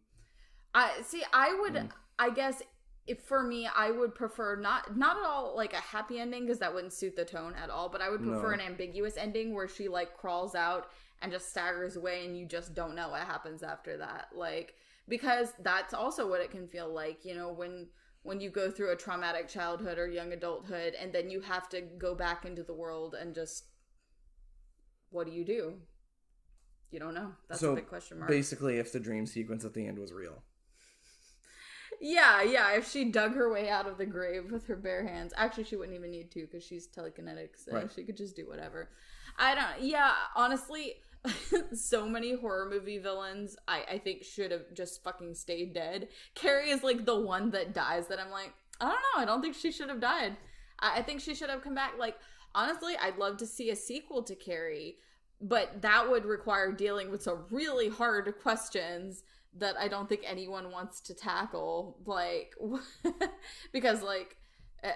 I see. I would. Mm. I guess if for me, I would prefer not not at all like a happy ending because that wouldn't suit the tone at all. But I would prefer No. an ambiguous ending where she like crawls out and just staggers away, and you just don't know what happens after that. Like because that's also what it can feel like. You know when when you go through a traumatic childhood or young adulthood, and then you have to go back into the world and just what do you do? You don't know. That's so a big question mark. basically, if the dream sequence at the end was real, Yeah, yeah. If she dug her way out of the grave with her bare hands, actually, she wouldn't even need to because she's telekinetic, so Right. she could just do whatever. I don't. Yeah, honestly, so many horror movie villains, I I think should have just fucking stayed dead. Carrie is like the one that dies. That I'm like, I don't know. I don't think she should have died. I, I think she should have come back. Like, honestly, I'd love to see a sequel to Carrie, but that would require dealing with some really hard questions that I don't think anyone wants to tackle. Like, because, like,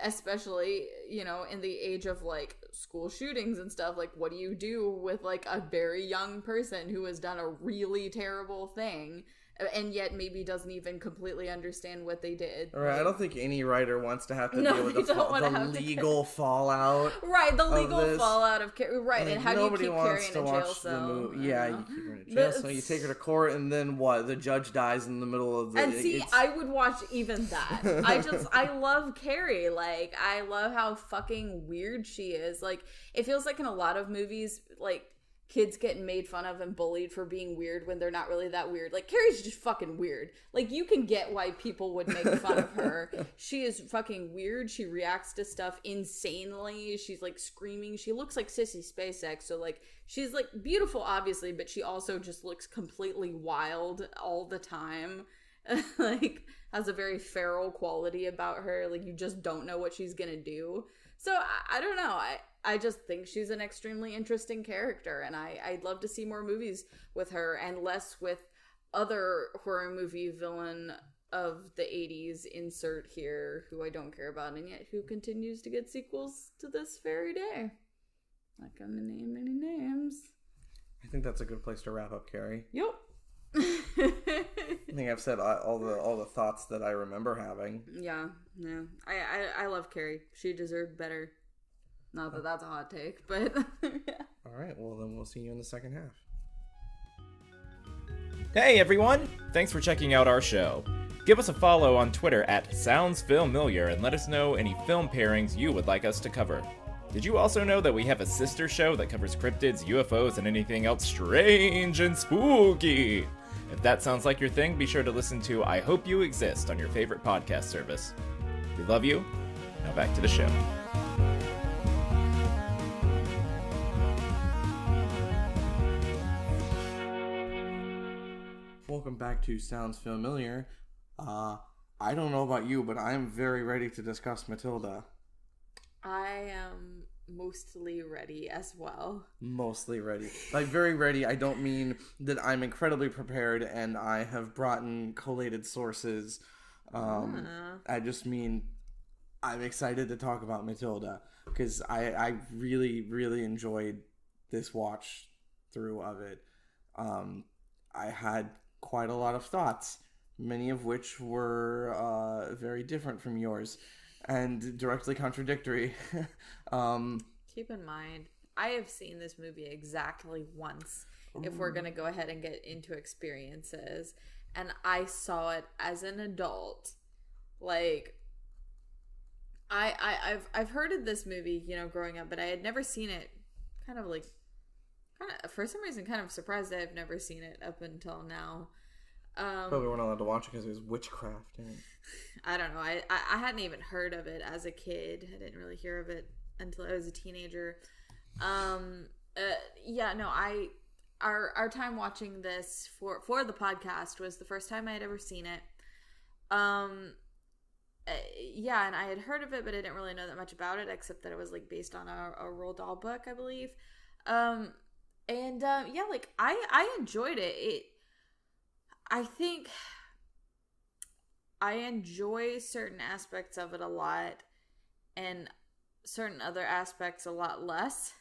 especially, you know, in the age of like school shootings and stuff, like, what do you do with like a very young person who has done a really terrible thing and yet maybe doesn't even completely understand what they did? all right. I don't think any writer wants to have to No, deal with the, fa- the legal fallout. Right, the legal fallout of Carrie. Right, Like, and how do you keep wants Carrie to in a jail cell? the Yeah, you keep her in a jail cell. You take her to court, and then what? The judge dies in the middle of the. And see, it's- I would watch even that. I just, I love Carrie. Like, I love how fucking weird she is. Like, it feels like in a lot of movies, like, kids getting made fun of and bullied for being weird when they're not really that weird. Like Carrie's just fucking weird. Like you can get why people would make fun of her. She is fucking weird. She reacts to stuff insanely. She's like screaming. She looks like Sissy Spacek. So like she's like beautiful obviously, but she also just looks completely wild all the time. like has a very feral quality about her. Like you just don't know what she's going to do. So I, I don't know. I I just think she's an extremely interesting character, and I I'd love to see more movies with her and less with other horror movie villain of the 80s insert here who I don't care about and yet who continues to get sequels to this very day. Not gonna name any names. I think that's a good place to wrap up, Carrie. Yep. I think I've said all the all the thoughts that I remember having. Yeah, yeah. I, I I love Carrie. She deserved better. Not that oh. that's a hot take, but yeah. All right, well then we'll see you in the second half. Hey everyone! Thanks for checking out our show. Give us a follow on Twitter at SoundsFamiliar and let us know any film pairings you would like us to cover. Did you also know that we have a sister show that covers cryptids, UFOs, and anything else strange and spooky? If that sounds like your thing, be sure to listen to I Hope You Exist on your favorite podcast service. We love you. Now back to the show. Welcome back to Sounds Familiar. Uh, I don't know about you, but I'm very ready to discuss Matilda. I am mostly ready as well. Mostly ready. Like, very ready, I don't mean that I'm incredibly prepared and I have brought in collated sources. Um, I just mean I'm excited to talk about Matilda because I, I really, really enjoyed this watch through of it. Um, I had quite a lot of thoughts, many of which were uh, very different from yours and directly contradictory. um, Keep in mind, I have seen this movie exactly once. If we're gonna go ahead and get into experiences, and I saw it as an adult, like I, I I've I've heard of this movie, you know, growing up, but I had never seen it. Kind of like, kind of for some reason, kind of surprised I've never seen it up until now. Um, we weren't allowed to watch it because it was witchcraft. And... I don't know. I, I I hadn't even heard of it as a kid. I didn't really hear of it until I was a teenager. Um. Uh, yeah. No. I our our time watching this for for the podcast was the first time I had ever seen it. Um. uh, yeah, and I had heard of it, but I didn't really know that much about it, except that it was like based on a, a Roald Dahl book, I believe. Um, and um, yeah, like I I enjoyed it. It I think I enjoy certain aspects of it a lot and certain other aspects a lot less.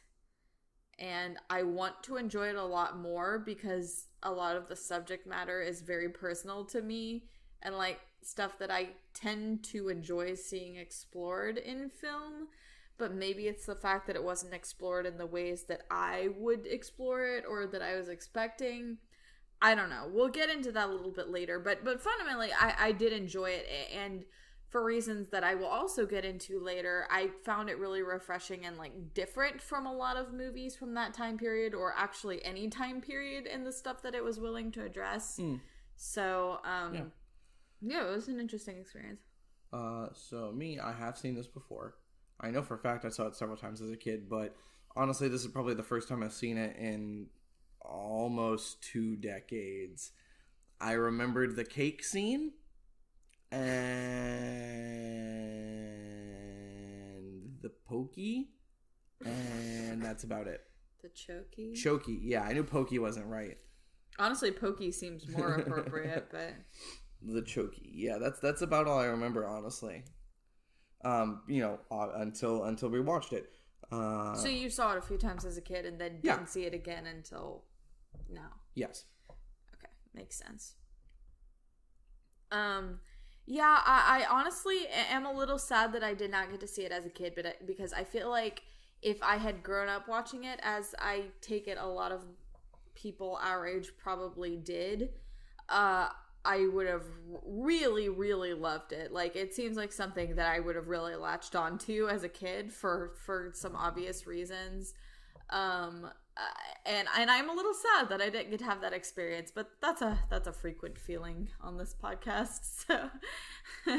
And I want to enjoy it a lot more because a lot of the subject matter is very personal to me and like stuff that I tend to enjoy seeing explored in film. But maybe it's the fact that it wasn't explored in the ways that I would explore it or that I was expecting. I don't know. We'll get into that a little bit later, but but fundamentally, I I did enjoy it, and for reasons that I will also get into later, I found it really refreshing and like different from a lot of movies from that time period, or actually any time period in the stuff that it was willing to address. So, um, Yeah. yeah. it was an interesting experience. Uh, so me, I have seen this before. I know for a fact I saw it several times as a kid, but honestly, this is probably the first time I've seen it in almost two decades. I remembered the cake scene and the pokey, and that's about it. The Chokey. Chokey, yeah, I knew pokey wasn't right. Honestly, Pokey seems more appropriate, but the chokey, yeah that's that's about all i remember honestly um you know uh, until until we watched it uh so you saw it a few times as a kid and then Yeah. didn't see it again until now. yes Okay, makes sense. Um, yeah, I, I honestly am a little sad that I did not get to see it as a kid, but I, because I feel like if I had grown up watching it, as I take it, a lot of people our age probably did, uh, I would have really, really loved it. Like, it seems like something that I would have really latched onto as a kid for for some obvious reasons. Um, and and I'm a little sad that I didn't get to have that experience, but that's a that's a frequent feeling on this podcast. So,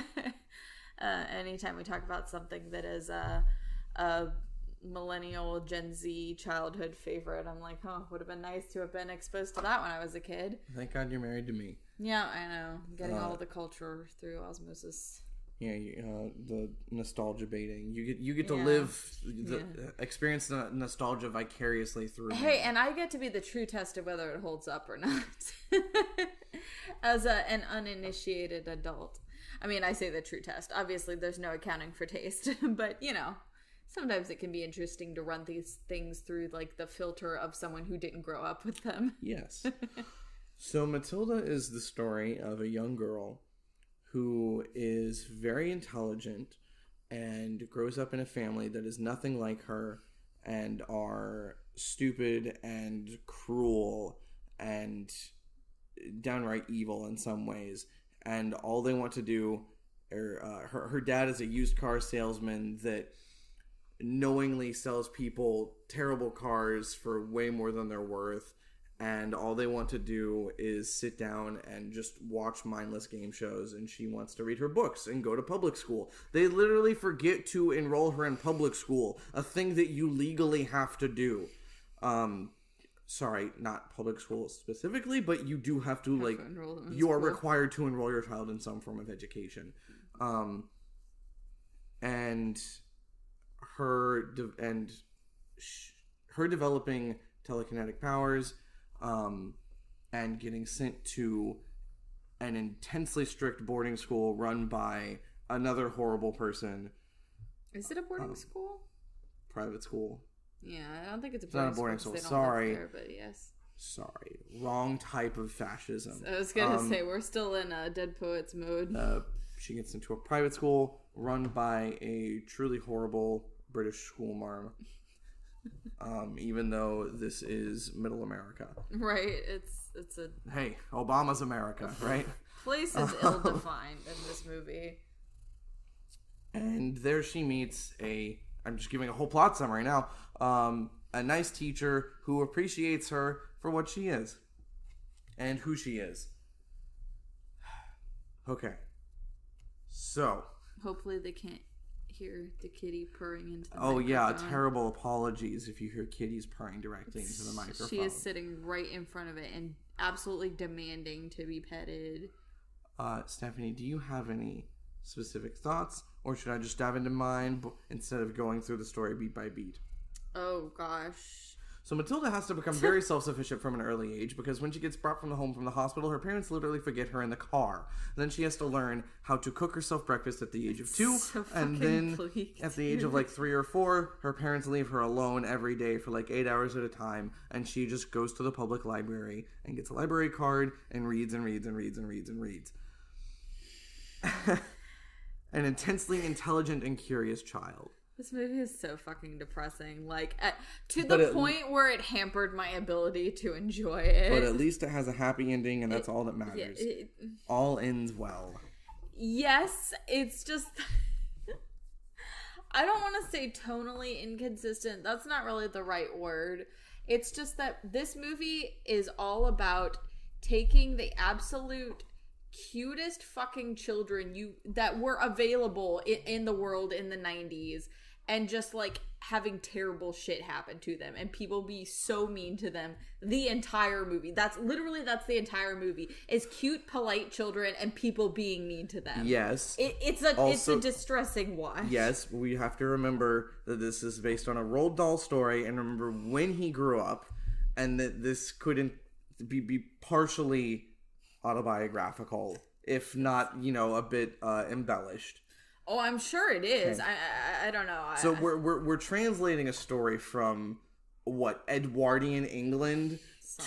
uh, anytime we talk about something that is a, a millennial Gen Z childhood favorite, I'm like, oh, would have been nice to have been exposed to that when I was a kid. Thank God you're married to me. Yeah, I know. Getting Uh, all the culture through osmosis. Yeah, you, uh, the nostalgia baiting. You get you get to Yeah. live the Yeah. experience the nostalgia vicariously through. me. Hey, and I get to be the true test of whether it holds up or not. As a, an uninitiated adult. I mean, I say the true test. Obviously, there's no accounting for taste, but you know, sometimes it can be interesting to run these things through like the filter of someone who didn't grow up with them. Yes. so Matilda is the story of a young girl who is very intelligent and grows up in a family that is nothing like her and are stupid and cruel and downright evil in some ways. And all they want to do er, uh, her, her dad is a used car salesman that knowingly sells people terrible cars for way more than they're worth and all they want to do is sit down and just watch mindless game shows and she wants to read her books and go to public school. They literally forget to enroll her in public school a thing that you legally have to do. Um sorry not public school specifically but you do have to like to you are required to enroll your child in some form of education. Um and her de- and sh- her developing telekinetic powers um, and getting sent to an intensely strict boarding school run by another horrible person Is it a boarding school? private school Yeah, I don't think it's a not a boarding, boarding school. school, they don't live sorry. there, but yes. sorry wrong type of fascism I was gonna Um, say we're still in uh, Dead Poets mode. uh, she gets into a private school run by a truly horrible British school marm. Um, even though this is middle America. right? It's it's a Hey, Obama's America, right? place is ill defined in this movie. And there she meets a. I'm just giving a whole plot summary now. Um, a nice teacher who appreciates her for what she is and who she is. Okay. So, Hopefully they can't hear the kitty purring into the oh yeah, microphone. terrible apologies if you hear kitties purring directly into the microphone. She is sitting right in front of it and absolutely demanding to be petted. Uh, Stephanie, do you have any specific thoughts, or should I just dive into mine instead of going through the story beat by beat? Oh gosh. So Matilda has to become very self-sufficient from an early age because when she gets brought from the home from the hospital, her parents literally forget her in the car. then she has to learn how to cook herself breakfast at the age of two, So and then bleak, at the age of like three or four, her parents leave her alone every day for like eight hours at a time, and she just goes to the public library and gets a library card and reads and reads and reads and reads and reads. An intensely intelligent and curious child. This movie is so fucking depressing. Like at, to But the it- point where it hampered my ability to enjoy it. But at least it has a happy ending, and that's all that Yeah, matters. it- All ends well. yes, it's just I don't want to say tonally inconsistent. That's not really the right word. It's just that this movie is all about taking the absolute cutest fucking children you that were available in, in the world in the 90s and just like having terrible shit happen to them and people be so mean to them the entire movie that's literally that's the entire movie is cute polite children and people being mean to them Yes. it, it's a it's a distressing watch Yes, we have to remember that this is based on a Roald Dahl story, and remember when he grew up, and that this couldn't be, be partially autobiographical, if not, you know, a bit uh, embellished. Oh i'm sure it is I, I i don't know I, So we're, we're we're translating a story from what Edwardian England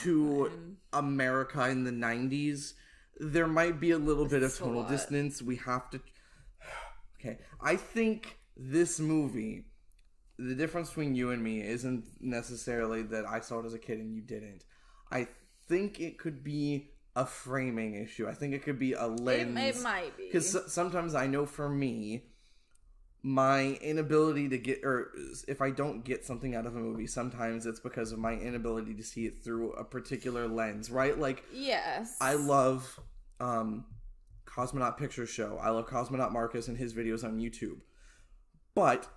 to America in the '90s. There might be a little bit of tonal distance. We have to. Okay, I think this movie, the difference between you and me isn't necessarily that I saw it as a kid and you didn't. I think it could be a framing issue. I think it could be a it, lens it might be because sometimes I know for me, my inability to get or if I don't get something out of a movie, sometimes it's because of my inability to see it through a particular lens, right? Like Yes. I love um Cosmonaut Picture Show. I love Cosmonaut Marcus and his videos on YouTube. But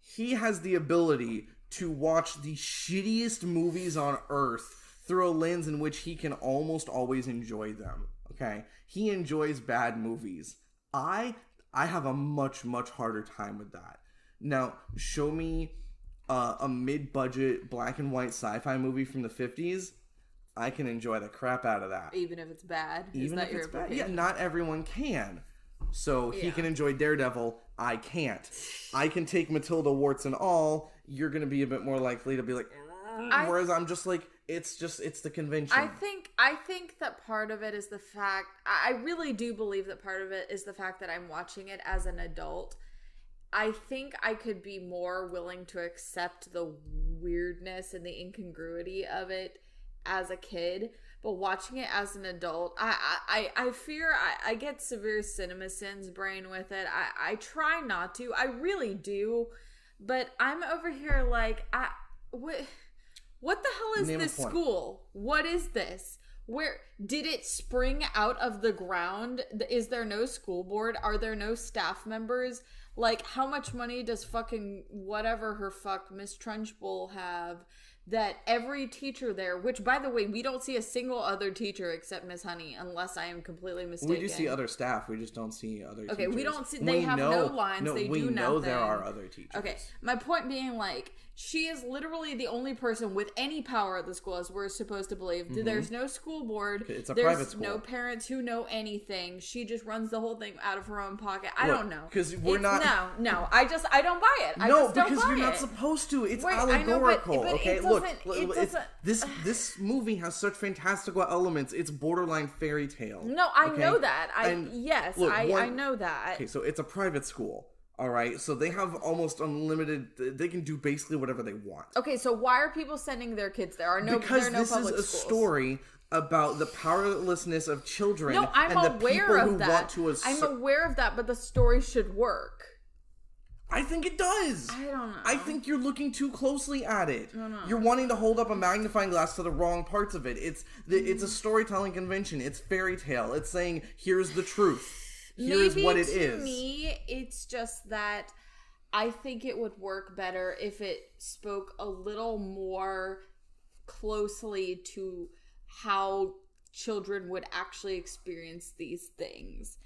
he has the ability to watch the shittiest movies on earth through a lens in which he can almost always enjoy them. Okay? He enjoys bad movies. I I have a much much harder time with that. Now, show me uh, a mid-budget black and white sci-fi movie from the 50s. I can enjoy the crap out of that even if it's bad. Even that if your it's bad. Yeah, not everyone can. So he can enjoy Daredevil. I can't. I can take Matilda warts and all. You're gonna be a bit more likely to be like, I- whereas I'm just like, it's just it's the convention. I think I think that part of it is the fact I really do believe that part of it is the fact that I'm watching it as an adult. I think I could be more willing to accept the weirdness and the incongruity of it as a kid, but watching it as an adult, I I, I I fear I, I get severe CinemaSins brain with it. I, I try not to. I really do. But I'm over here like I what what the hell is Name this school? What is this? Where did it spring out of the ground? Is there no school board? Are there no staff members? Like, how much money does fucking whatever her fuck Miss Trunchbull have? That every teacher there, which by the way, we don't see a single other teacher except Miss Honey, unless I am completely mistaken. we do see other staff. We just don't see other. Okay, we don't see- they have no lines, No, they we do know there are other teachers. Okay, my point being like she is literally the only person with any power at the school, as we're supposed to believe. There's no school board. Mm-hmm. It's a There's private school. no parents who know anything. She just runs the whole thing out of her own pocket. I Look, don't know because we're It's- not- No, no. I just I don't buy it. I no, because you're not supposed to. It's Wait, I know, but- allegorical. but okay, look, look, it doesn't- this this movie has such fantastical elements. It's borderline fairy tale. No, I okay? know that. I And yes, look, I one- I know that. Okay, so it's a private school. All right, so they have almost unlimited. They can do basically whatever they want. Okay, so why are people sending their kids there? Are no because there are no this is a schools. story about the powerlessness of children No, I'm and the aware people of who that. want to I'm aware of that, but the story should work. I think it does. I don't know. I think you're looking too closely at it. You're wanting to hold up a magnifying glass to the wrong parts of it. It's the, it's a storytelling convention. It's fairy tale. It's saying here's the truth. Here's Maybe what it to is. me, it's just that I think it would work better if it spoke a little more closely to how children would actually experience these things.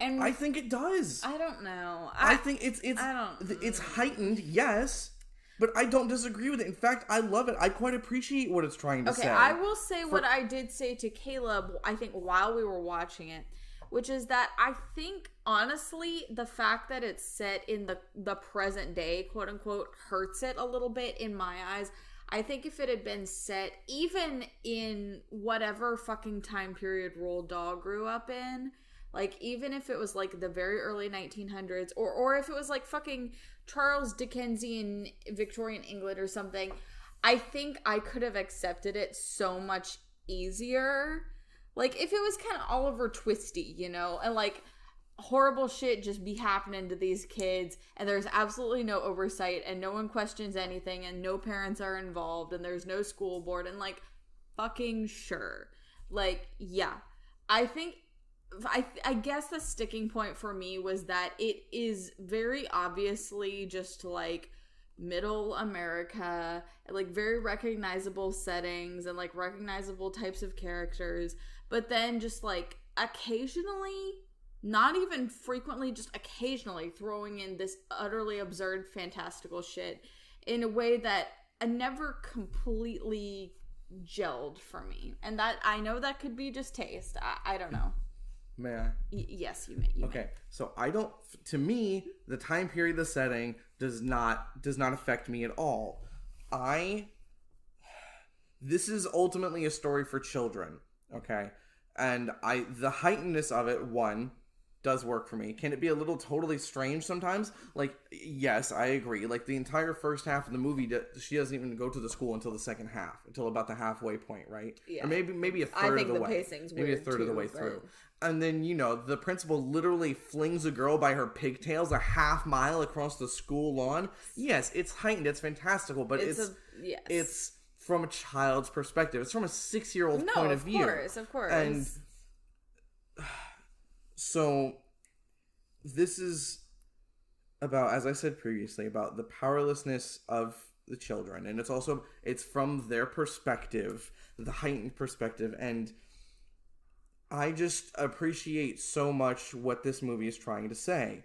And I think it does. I don't know. I think it's it's I it's heightened, yes, but I don't disagree with it. In fact, I love it. I quite appreciate what it's trying to Okay, say. I will say what I did say to Caleb, I think, while we were watching it, which is that I think, honestly, the fact that it's set in the, the present day, quote unquote, hurts it a little bit in my eyes. I think if it had been set even in whatever fucking time period Roald Dahl grew up in, like even if it was like the very early 1900s or or if it was like fucking Charles Dickensian Victorian England or something, I think I could have accepted it so much easier. Like if it was kind of Oliver Twisty, you know, and like horrible shit just be happening to these kids and there's absolutely no oversight and no one questions anything and no parents are involved and there's no school board and like fucking sure. Like yeah. I think I I guess the sticking point for me was that it is very obviously just like middle America, like very recognizable settings and like recognizable types of characters, but then just like occasionally, not even frequently, just occasionally throwing in this utterly absurd, fantastical shit in a way that I never completely gelled for me. And that I know that could be just taste. I, I don't know. May I? Y- yes, you may. You may. Okay, so I don't. To me, the time period, the setting does not does not affect me at all. I. This is ultimately a story for children. Okay, and I the heightenedness of it. One, does work for me. Can it be a little totally strange sometimes? Like, yes, I agree. Like the entire first half of the movie, she doesn't even go to the school until the second half, until about the halfway point, right? Yeah. Or maybe maybe a third of the, the way. maybe a third of the way but- through. And then you know the principal literally flings a girl by her pigtails a half mile across the school lawn. Yes, it's heightened, it's fantastical, but It's, it's a yes. it's from a child's perspective. It's from a six year old no, point of of view. Of course, of course. And so this is about as I said previously about the powerlessness of the children and it's also it's from their perspective, the heightened perspective and I just appreciate so much what this movie is trying to say.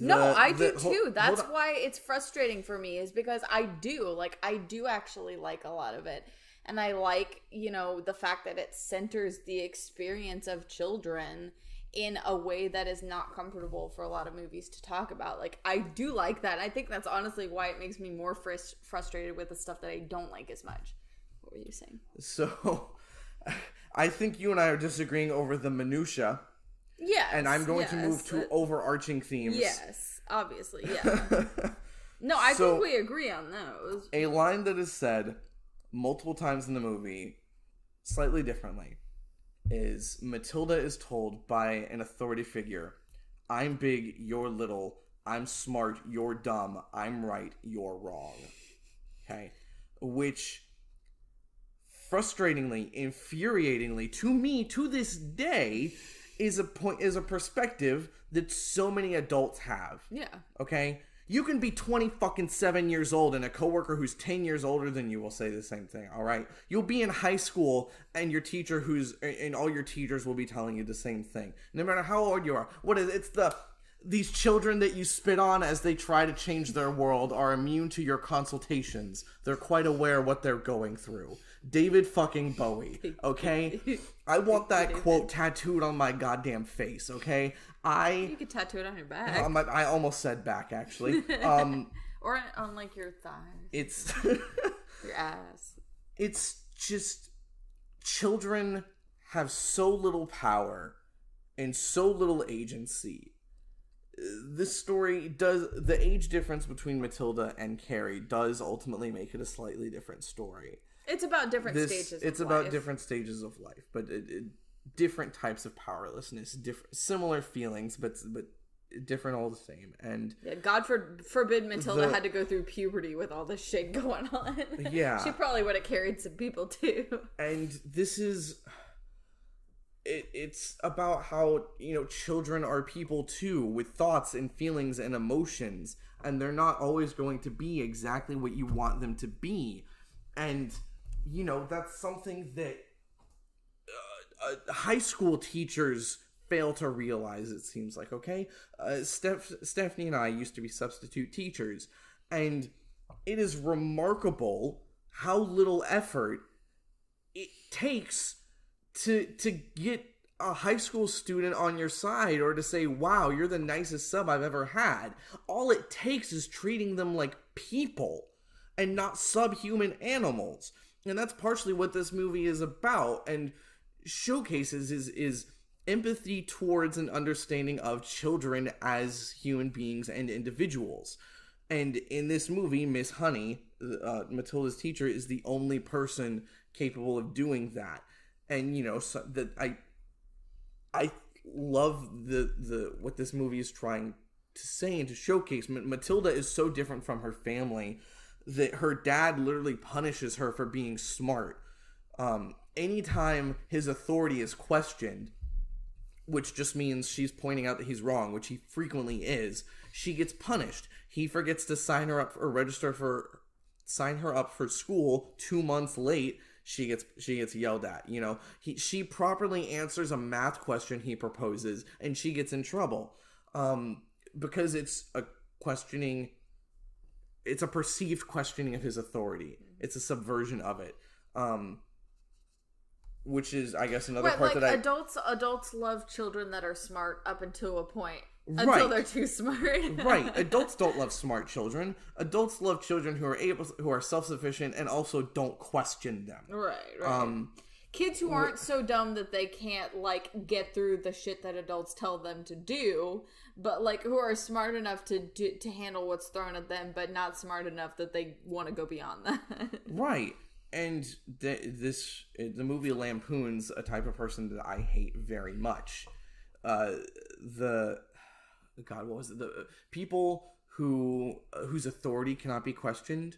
No, I the- do too. That's hold why it's frustrating for me, is because I do like I do actually like a lot of it, and I like you know the fact that it centers the experience of children in a way that is not comfortable for a lot of movies to talk about. Like I do like that. I think that's honestly why it makes me more frus- frustrated with the stuff that I don't like as much. What were you saying? So I think you and I are disagreeing over the minutia Yes, and I'm going to move to overarching themes. Yes, obviously, yeah. No, I So- think we agree on those. A line that is said multiple times in the movie, slightly differently, is Matilda is told by an authority figure, I'm big, you're little, I'm smart, you're dumb, I'm right, you're wrong. Okay? Which frustratingly, infuriatingly, to me, to this day, is a point is a perspective that so many adults have. Yeah. Okay? You can be 20 fucking 7 years old and a coworker who's 10 years older than you will say the same thing, all right? You'll be in high school and your teacher who's and all your teachers will be telling you the same thing. No matter how old you are. What is it's the these children that you spit on as they try to change their world are immune to your consultations. They're quite aware what they're going through. David fucking Bowie, okay? I want that quote tattooed on my goddamn face, okay? I You could tattoo it on your back. um, I, I almost said back actually. Um, or on like your thighs, it's your ass. it's just children have so little power and so little agency. This story does the age difference between Matilda and Carrie does ultimately make it a slightly different story. It's about different This stages. it's about life. different stages of life, but it, it, different types of powerlessness, different similar feelings, but but different all the same. And Yeah, God for, forbid Matilda The- had to go through puberty with all this shit going on. Yeah. she probably would have carried some people too. and this is it, it's about how you know children are people too with thoughts and feelings and emotions and they're not always going to be exactly what you want them to be. And you know that's something that uh, uh, high school teachers fail to realize it seems like okay? Uh, Steph- stephanie and i used to be substitute teachers and it is remarkable how little effort it takes to to get a high school student on your side or to say wow you're the nicest sub i've ever had. All it takes is treating them like people and not subhuman animals. And that's partially what this movie is about and showcases is is empathy towards and understanding of children as human beings and individuals. And in this movie miss honey uh, matilda's teacher is the only person capable of doing that and you know so that i i love the the what this movie is trying to say and to showcase Ma- matilda is so different from her family that her dad literally punishes her for being smart um anytime his authority is questioned which just means she's pointing out that he's wrong, which he frequently is, she gets punished. He forgets to sign her up or register for sign her up for school 2 months late. She gets she gets yelled at, you know. He she properly answers a math question he proposes and she gets in trouble. Um because it's a questioning it's a perceived questioning of his authority. It's a subversion of it. Um which is I guess another Right, part like that I adults adults love children that are smart up until a point. Right. Until they're too smart. right adults don't love smart children adults love children who are able who are self-sufficient and also don't question them right, right. um kids who aren't so dumb that they can't like get through the shit that adults tell them to do, but like who are smart enough to do, to handle what's thrown at them, but not smart enough that they want to go beyond that. Right. And th- this the movie lampoons a type of person that I hate very much. Uh, the God, what was it? The people who whose authority cannot be questioned.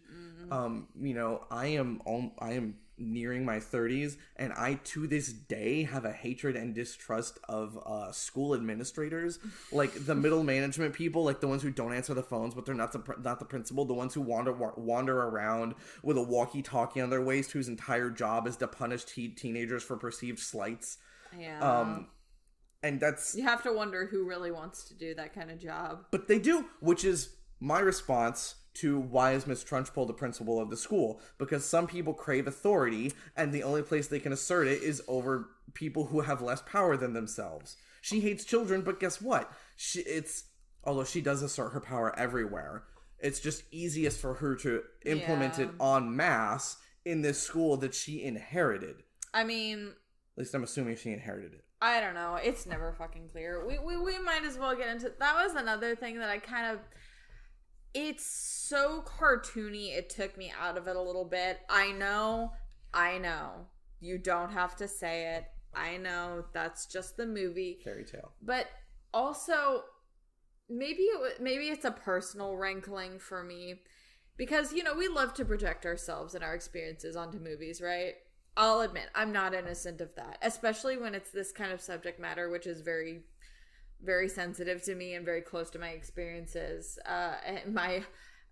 Um, you know, I am on, I am nearing my 30s and I to this day have a hatred and distrust of uh, school administrators like the middle management people like the ones who don't answer the phones but they're not the not the principal the ones who wander wander around with a walkie-talkie on their waist whose entire job is to punish te- teenagers for perceived slights yeah. um and that's you have to wonder who really wants to do that kind of job. but they do, which is my response to why is Miss Trunchbull the principal of the school? Because some people crave authority, and the only place they can assert it is over people who have less power than themselves. She hates children, but guess what? She it's although she does assert her power everywhere, it's just easiest for her to implement it Yeah. en masse in this school that she inherited. I mean, At least I'm assuming she inherited it. I don't know. It's never fucking clear. We, we we might as well get into that. Was another thing that I kind of. It's so cartoony. It took me out of it a little bit. I know. I know. You don't have to say it. I know that's just the movie. Fairy tale. But also, maybe it maybe it's a personal rankling for me because you know we love to project ourselves and our experiences onto movies, right? I'll admit I'm not innocent of that, especially when it's this kind of subject matter, which is very, very sensitive to me and very close to my experiences, uh, and my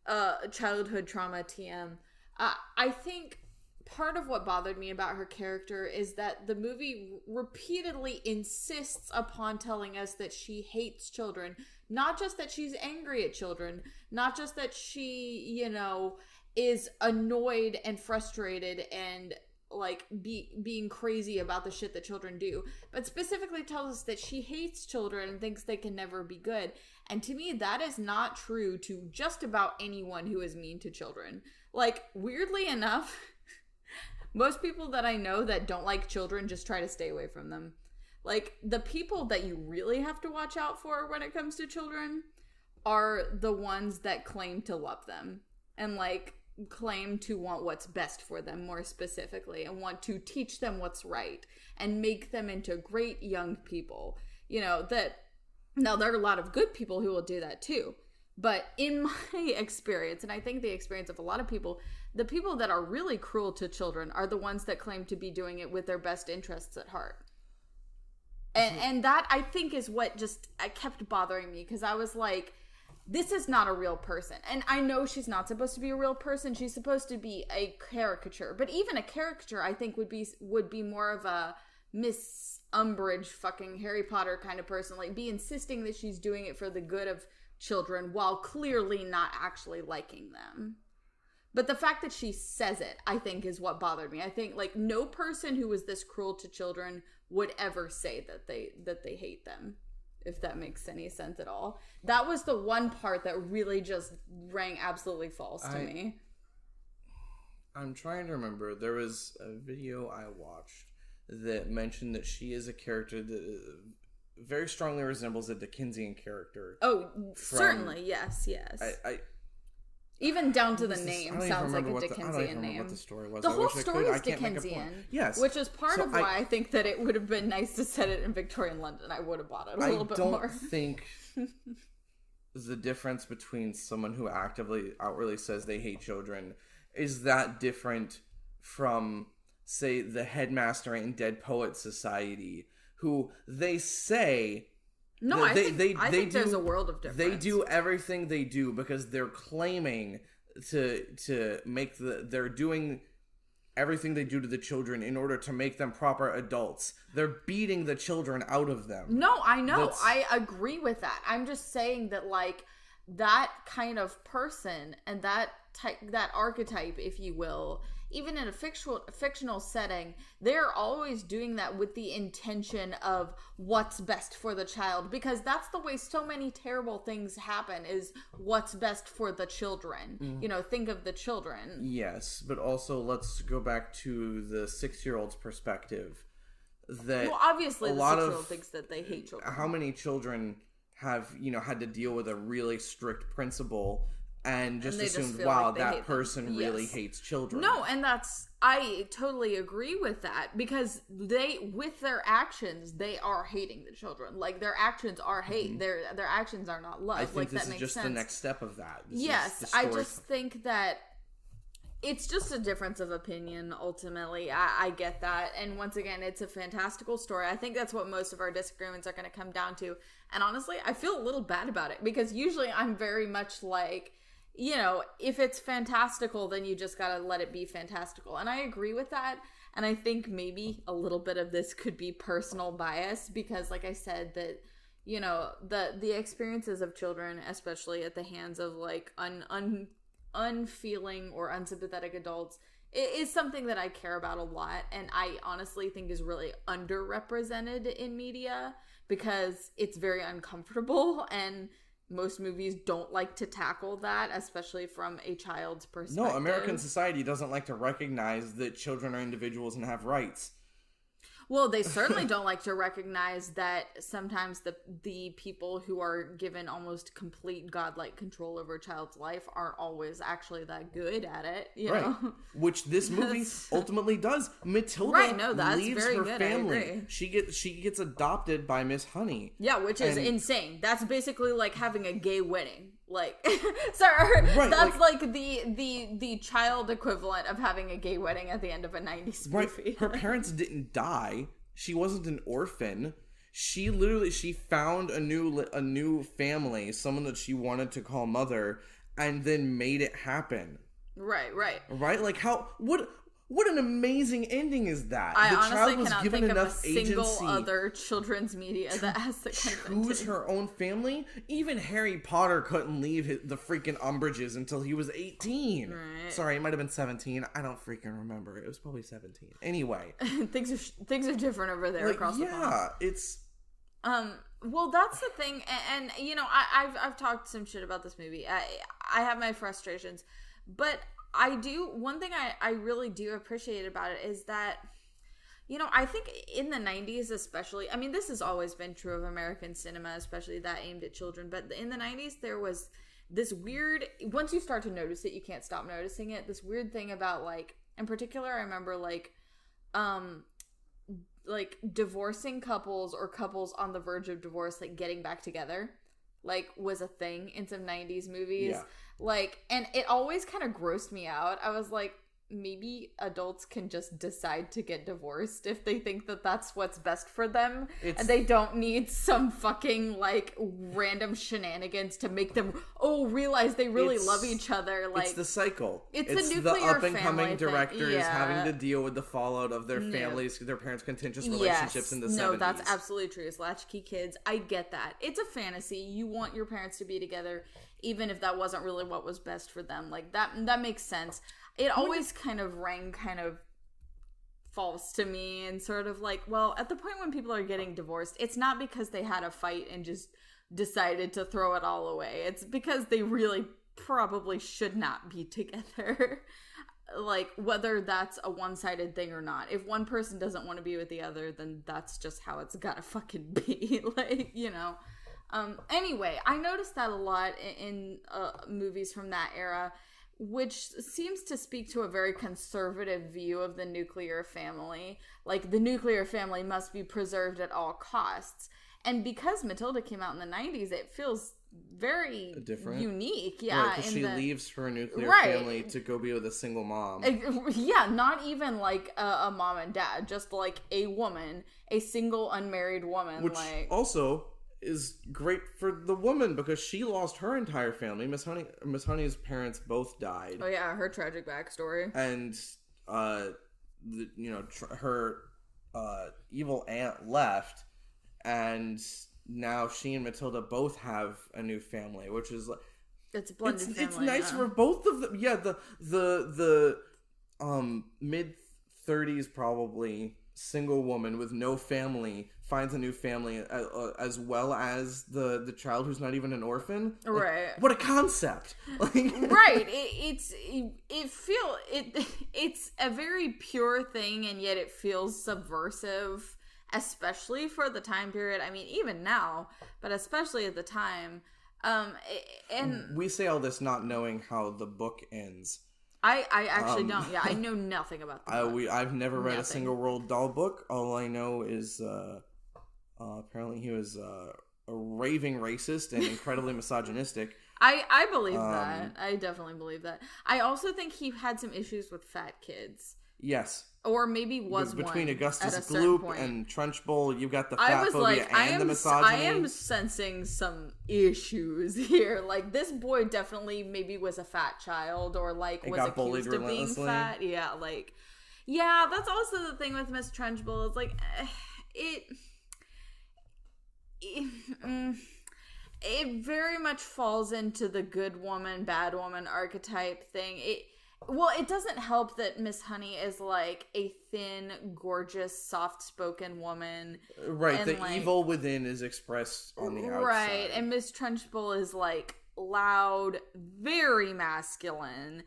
uh, childhood trauma. TM. Uh, I think part of what bothered me about her character is that the movie repeatedly insists upon telling us that she hates children not just that she's angry at children not just that she you know is annoyed and frustrated and like be being crazy about the shit that children do. But specifically tells us that she hates children and thinks they can never be good. And to me that is not true to just about anyone who is mean to children. Like weirdly enough most people that I know that don't like children just try to stay away from them. Like the people that you really have to watch out for when it comes to children are the ones that claim to love them. And like claim to want what's best for them more specifically and want to teach them what's right and make them into great young people. You know, that now there are a lot of good people who will do that too. But in my experience, and I think the experience of a lot of people, the people that are really cruel to children are the ones that claim to be doing it with their best interests at heart. And and that I think is what just uh, kept bothering me because I was like this is not a real person. And I know she's not supposed to be a real person. She's supposed to be a caricature. But even a caricature I think would be would be more of a Miss Umbridge fucking Harry Potter kind of person like be insisting that she's doing it for the good of children while clearly not actually liking them. But the fact that she says it, I think, is what bothered me. I think like no person who was this cruel to children would ever say that they that they hate them, if that makes any sense at all. That was the one part that really just rang absolutely false to I- me. I'm trying to remember. There was a video I watched that mentioned that she is a character that uh, very strongly resembles a Dickensian character. Oh, certainly, yes, yes. I, I even down to the name sounds like a what the- I don't even Dickensian name. what the story was. The I whole story is I can't make a point. Dickensian. Yes. Which is part So of I- why I think that it would have been nice to set it in Victorian London. I would have bought it a I little bit more. I don't think the difference between someone who actively outwardly says they hate children is that different from say the headmaster in Dead Poet Society who they say No, I they- think, they- I they think there's do- a world of difference. they do everything they do because they're claiming to to make the they're doing everything they do to the children in order to make them proper adults. They're beating the children out of them. No, I know. That's- I agree with that. I'm just saying that like that kind of person and that type that archetype if you will even in a fictional fictional setting they're always doing that with the intention of what's best for the child because that's the way so many terrible things happen is what's best for the children Mm-hmm. you know think of the children Yes, but also let's go back to the six-year-old's perspective. That well obviously a the lot six of- year old thinks that they hate children how many children have you know had to deal with a really strict principal and just just assumed, feel wow, like that them." person really hates children. No, and that's I totally agree with that because they with their actions they are hating the children. Like their actions are hate. Their their actions are not love. Mm-hmm. I think like this that is makes just sense. the next step of that. This yes, I just think that it's just a difference of opinion ultimately. I, I get that. And once again, it's a fantastical story. I think that's what most of our disagreements are going to come down to. And honestly, I feel a little bad about it because usually I'm very much like, you know, if it's fantastical, then you just got to let it be fantastical. And I agree with that. And I think maybe a little bit of this could be personal bias because, like I said, that you know the the experiences of children especially at the hands of like un, un unfeeling or unsympathetic adults it is something that i care about a lot and i honestly think is really underrepresented in media because it's very uncomfortable and most movies don't like to tackle that especially from a child's perspective No, American society doesn't like to recognize that children are individuals and have rights. Well, they certainly don't like to recognize that sometimes the the people who are given almost complete godlike control over a child's life aren't always actually that good at it. You Right. know? Which this movie ultimately does. Matilda Right, no, that's leaves very her good, family. She gets she gets adopted by Miss Honey. Yeah, which is And- insane. That's basically like having a gay wedding. Like, sir Right, that's like, the the the child equivalent of having a gay wedding at the end of a '90s Right. Her parents didn't die. She wasn't an orphan. She literally she found a new a new family, someone that she wanted to call mother, and then made it happen. right, right. Right? Like how what what an amazing ending is that? I the honestly child was cannot given think of a enough single other children's media that has the kind of choose her own family. Even Harry Potter couldn't leave his, the freaking Umbridges until he was 18. Right. Sorry, it might have been 17. I don't freaking remember. It was probably 17. Anyway, things are things are different over there like, across the pond. yeah, it's Um, well, that's the thing, and, and you know, I, I've I've talked some shit about this movie. I I have my frustrations, but I do one thing I I really do appreciate about it is that. You know, I think in the 90s, especially, I mean, this has always been true of American cinema, especially that aimed at children, but in the 90s, there was this weird, once you start to notice it, you can't stop noticing it. This weird thing about, like, in particular, I remember, like, um, like divorcing couples or couples on the verge of divorce like getting back together like was a thing in some 90s movies Yeah. Like and it always kind of grossed me out i was like maybe adults can just decide to get divorced if they think that that's what's best for them It's- and they don't need some fucking like random shenanigans to make them oh realize they really It's- love each other like it's the cycle. it's a the nuclear up and coming directors Yeah. having to deal with the fallout of their No. families, their parents' contentious relationships in the no, 70s. that's absolutely true. It's latchkey kids. I get that. It's a fantasy. You want your parents to be together, even if that wasn't really what was best for them. Like that. That makes sense. It always kind of rang kind of false to me, and sort of like, well, at the point when people are getting divorced, it's not because they had a fight and just decided to throw it all away. It's because they really probably should not be together. like whether that's a one-sided thing or not if one person doesn't want to be with the other then that's just how it's gotta fucking be like you know um anyway i noticed that a lot in, in uh, movies from that era which seems to speak to a very conservative view of the nuclear family like the nuclear family must be preserved at all costs and because matilda came out in the 90s it feels very Different. unique Right, yeah in she the- leaves her nuclear Right. family to go be with a single mom. yeah, not even like a, a mom and dad, just like a woman, a single unmarried woman. which like, also is great for the woman because she lost her entire family. Miss Honey, Miss Honey's parents both died, oh yeah, her tragic backstory. and uh, the, you know tr- her uh, evil aunt left, and now she and Matilda both have a new family, which is like It's a blended it's, family. it's nice yeah. for both of them. Yeah, the the the um mid thirties probably single woman with no family finds a new family uh, uh, as well as the the child who's not even an orphan. Like, Right. What a concept. Like, right it, it's it, it feel it it's a very pure thing and yet it feels subversive especially for the time period i mean even now but especially at the time um and We say all this not knowing how the book ends. i i actually Um, don't yeah i know nothing about the I we I've never read a single Roald Dahl book. All I know is uh, uh, apparently he was uh, a raving racist and incredibly misogynistic. I I believe Um, that. I definitely believe that. I also think he had some issues with fat kids, Yes, or maybe was Be- between Augustus at a certain Gloop and Trunchbull, you've got the I fat was phobia like, and I the am, I am sensing some issues here. Like this boy definitely maybe was a fat child, or like And was accused of being fat. Yeah, like yeah, that's also the thing with Miss Trunchbull. It's like it. It mm, it very much falls into the good woman, bad woman archetype thing. It well, it doesn't help that Miss Honey is like a thin, gorgeous, soft-spoken woman, right, and, the like- evil within is expressed on the outside. right? And Miss Trunchbull is like loud, very masculine,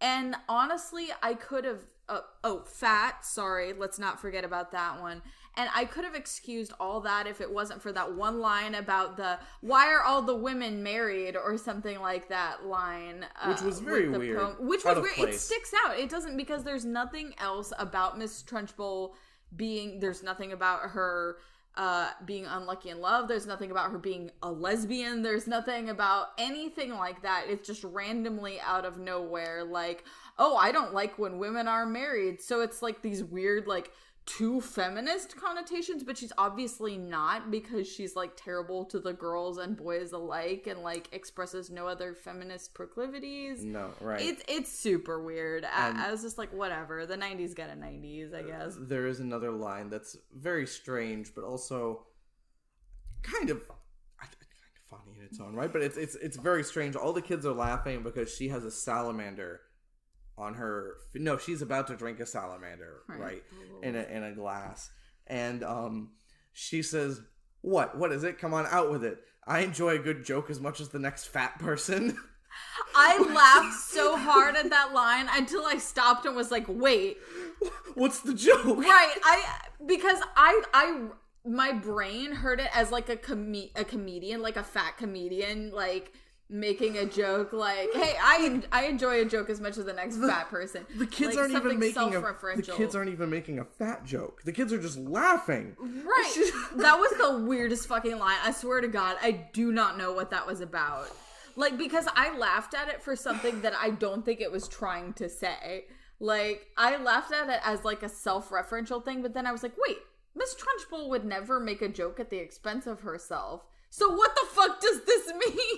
and honestly, I could have. Uh, oh, fat. Sorry, let's not forget about that one. And I could have excused all that if it wasn't for that one line about the "Why are all the women married?" or something like that line, uh, Which was very weird. poem- which was weird. It sticks out. It doesn't because there's nothing else about Miss Trunchbull being. There's nothing about her uh being unlucky in love there's nothing about her being a lesbian there's nothing about anything like that it's just randomly out of nowhere like oh i don't like when women are married so it's like these weird like two feminist connotations but she's obviously not because she's like terrible to the girls and boys alike and like expresses no other feminist proclivities No, right. it's it's super weird I, Um, I was just like whatever the 90s got a 90s i guess there is another line that's very strange, but also kind of kind of funny in its own right. But it's it's it's very strange. All the kids are laughing because she has a salamander on her. No, she's about to drink a salamander, Right. right, in a in a glass, and um, she says, "What? What is it? Come on, out with it." I enjoy a good joke as much as the next fat person. I laughed so hard at that line until I stopped and was like, "Wait, What's the joke? right?" I because I I my brain heard it as like a com- a comedian, like a fat comedian, like making a joke, like, "Hey, I I enjoy a joke as much as the next fat person." The kids Like, aren't even making a. The kids aren't even making a fat joke. The kids are just laughing. Right. that was the weirdest fucking line. I swear to God, I do not know what that was about. Like, because I laughed at it for something that I don't think it was trying to say. Like, I laughed at it as like a self referential thing, but then I was like, wait, Miss Trunchbull would never make a joke at the expense of herself. So what the fuck does this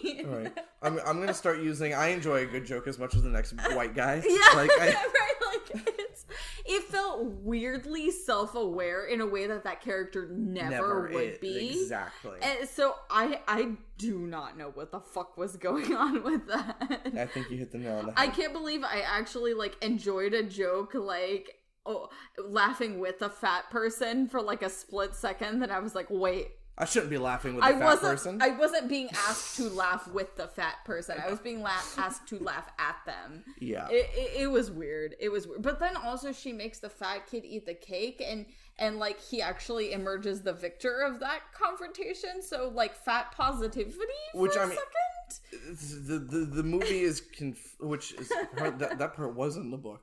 mean? All right. I'm, I'm gonna start using. I enjoy a good joke as much as the next white guy. Yeah, Like I, right. Like it's, it felt weirdly self-aware in a way that that character never, never would it- be. exactly. And so I I do not know what the fuck was going on with that. I think you hit the nail on the head. I can't believe I actually like enjoyed a joke like oh laughing with a fat person for like a split second. Then I was like, wait. I shouldn't be laughing with a I fat wasn't. person. I wasn't being asked to laugh with the fat person. I was being la- asked to laugh at them. yeah. It, it, it was weird. It was weird. But then also she makes the fat kid eat the cake and and like he actually emerges the victor of that confrontation. So like fat positivity for Which, a I mean- second. The, the the movie is conf- which is that that part was in the book.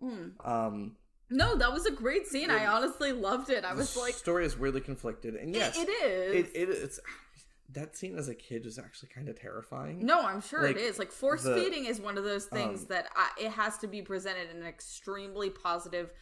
Hmm. Um, No, that was a great scene. I honestly loved it. I was like, story is weirdly conflicted, and yes, it is. it, it it's that scene as a kid was actually kind of terrifying. no, I'm sure like, it is. Like force the- feeding is one of those things um, that I, it has to be presented in an extremely positive,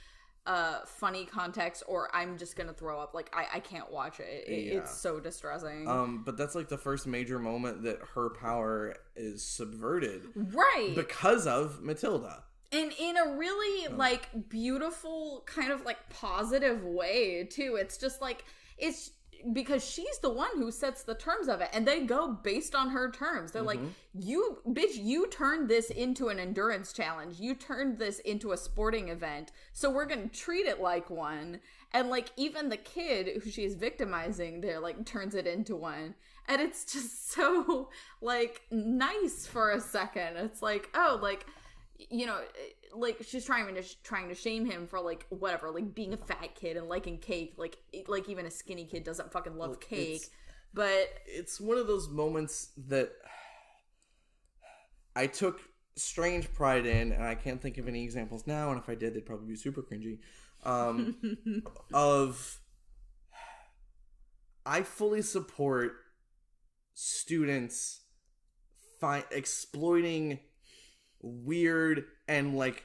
uh, funny context, or I'm just gonna throw up. Like I, I can't watch it. it Yeah. It's so distressing. Um, but that's like the first major moment that her power is subverted right. because of Matilda. And in a really like beautiful kind of like positive way too it's just like it's because she's the one who sets the terms of it and they go based on her terms. They're like, mm-hmm. "You bitch, you turned this into an endurance challenge. You turned this into a sporting event. So we're going to treat it like one." And like even the kid who she's victimizing, they're like turns it into one. And it's just so like nice for a second. It's like, "Oh, like you know, like she's trying to trying to shame him for like whatever, like being a fat kid and liking cake. Like like even a skinny kid doesn't fucking love cake. it's- But it's one of those moments that I took strange pride in, and I can't think of any examples now. And if I did, they'd probably be super cringy. Um, of I fully support students fi- exploiting weird and like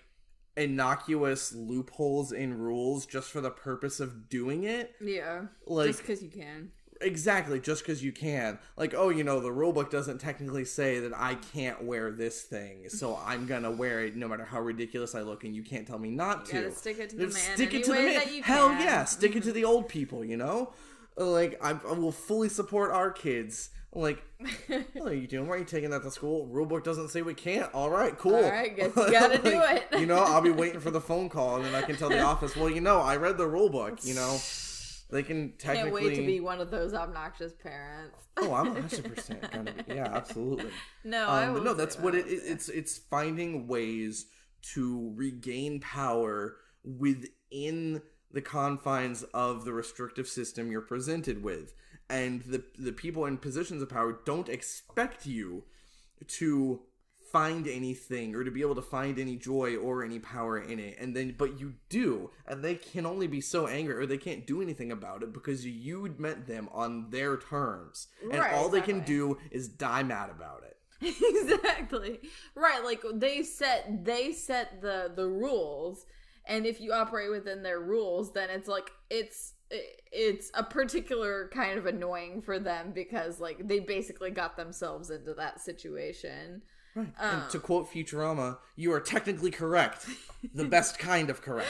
innocuous loopholes in rules just for the purpose of doing it. yeah, Like- just because you can. Exactly, just because you can. Like, oh, you know, the rulebook doesn't technically say that I can't wear this thing, so I'm gonna wear it no matter how ridiculous I look, and you can't tell me not You to. stick it to the man Stick it to the man. that you Hell can. yeah, stick it to the old people. You know, like I, I will fully support our kids. Like, what are you doing? Why are you taking that to school? Rulebook doesn't say we can't. All right, cool. All right, guess you gotta do it. You know, I'll be waiting for the phone call, and then I can tell the office, well, you know, I read the rulebook. You know, they can technically. Can't wait to be one of those obnoxious parents. Oh, I'm 100 percent gonna be. Yeah, absolutely. No, I Um, no, that's that. what it, it. It's it's finding ways to regain power within the confines of the restrictive system you're presented with, and the the people in positions of power don't expect you to find anything or to be able to find any joy or any power in it. And then but you do and they can only be so angry or they can't do anything about it because you met them on their terms. And Right, all they can do is die mad about it. Exactly. Right like they set they set the the rules and if you operate within their rules then it's like it's it's a particular kind of annoying for them because like they basically got themselves into that situation Right. Um, and to quote Futurama, you are technically correct. The best kind of correct.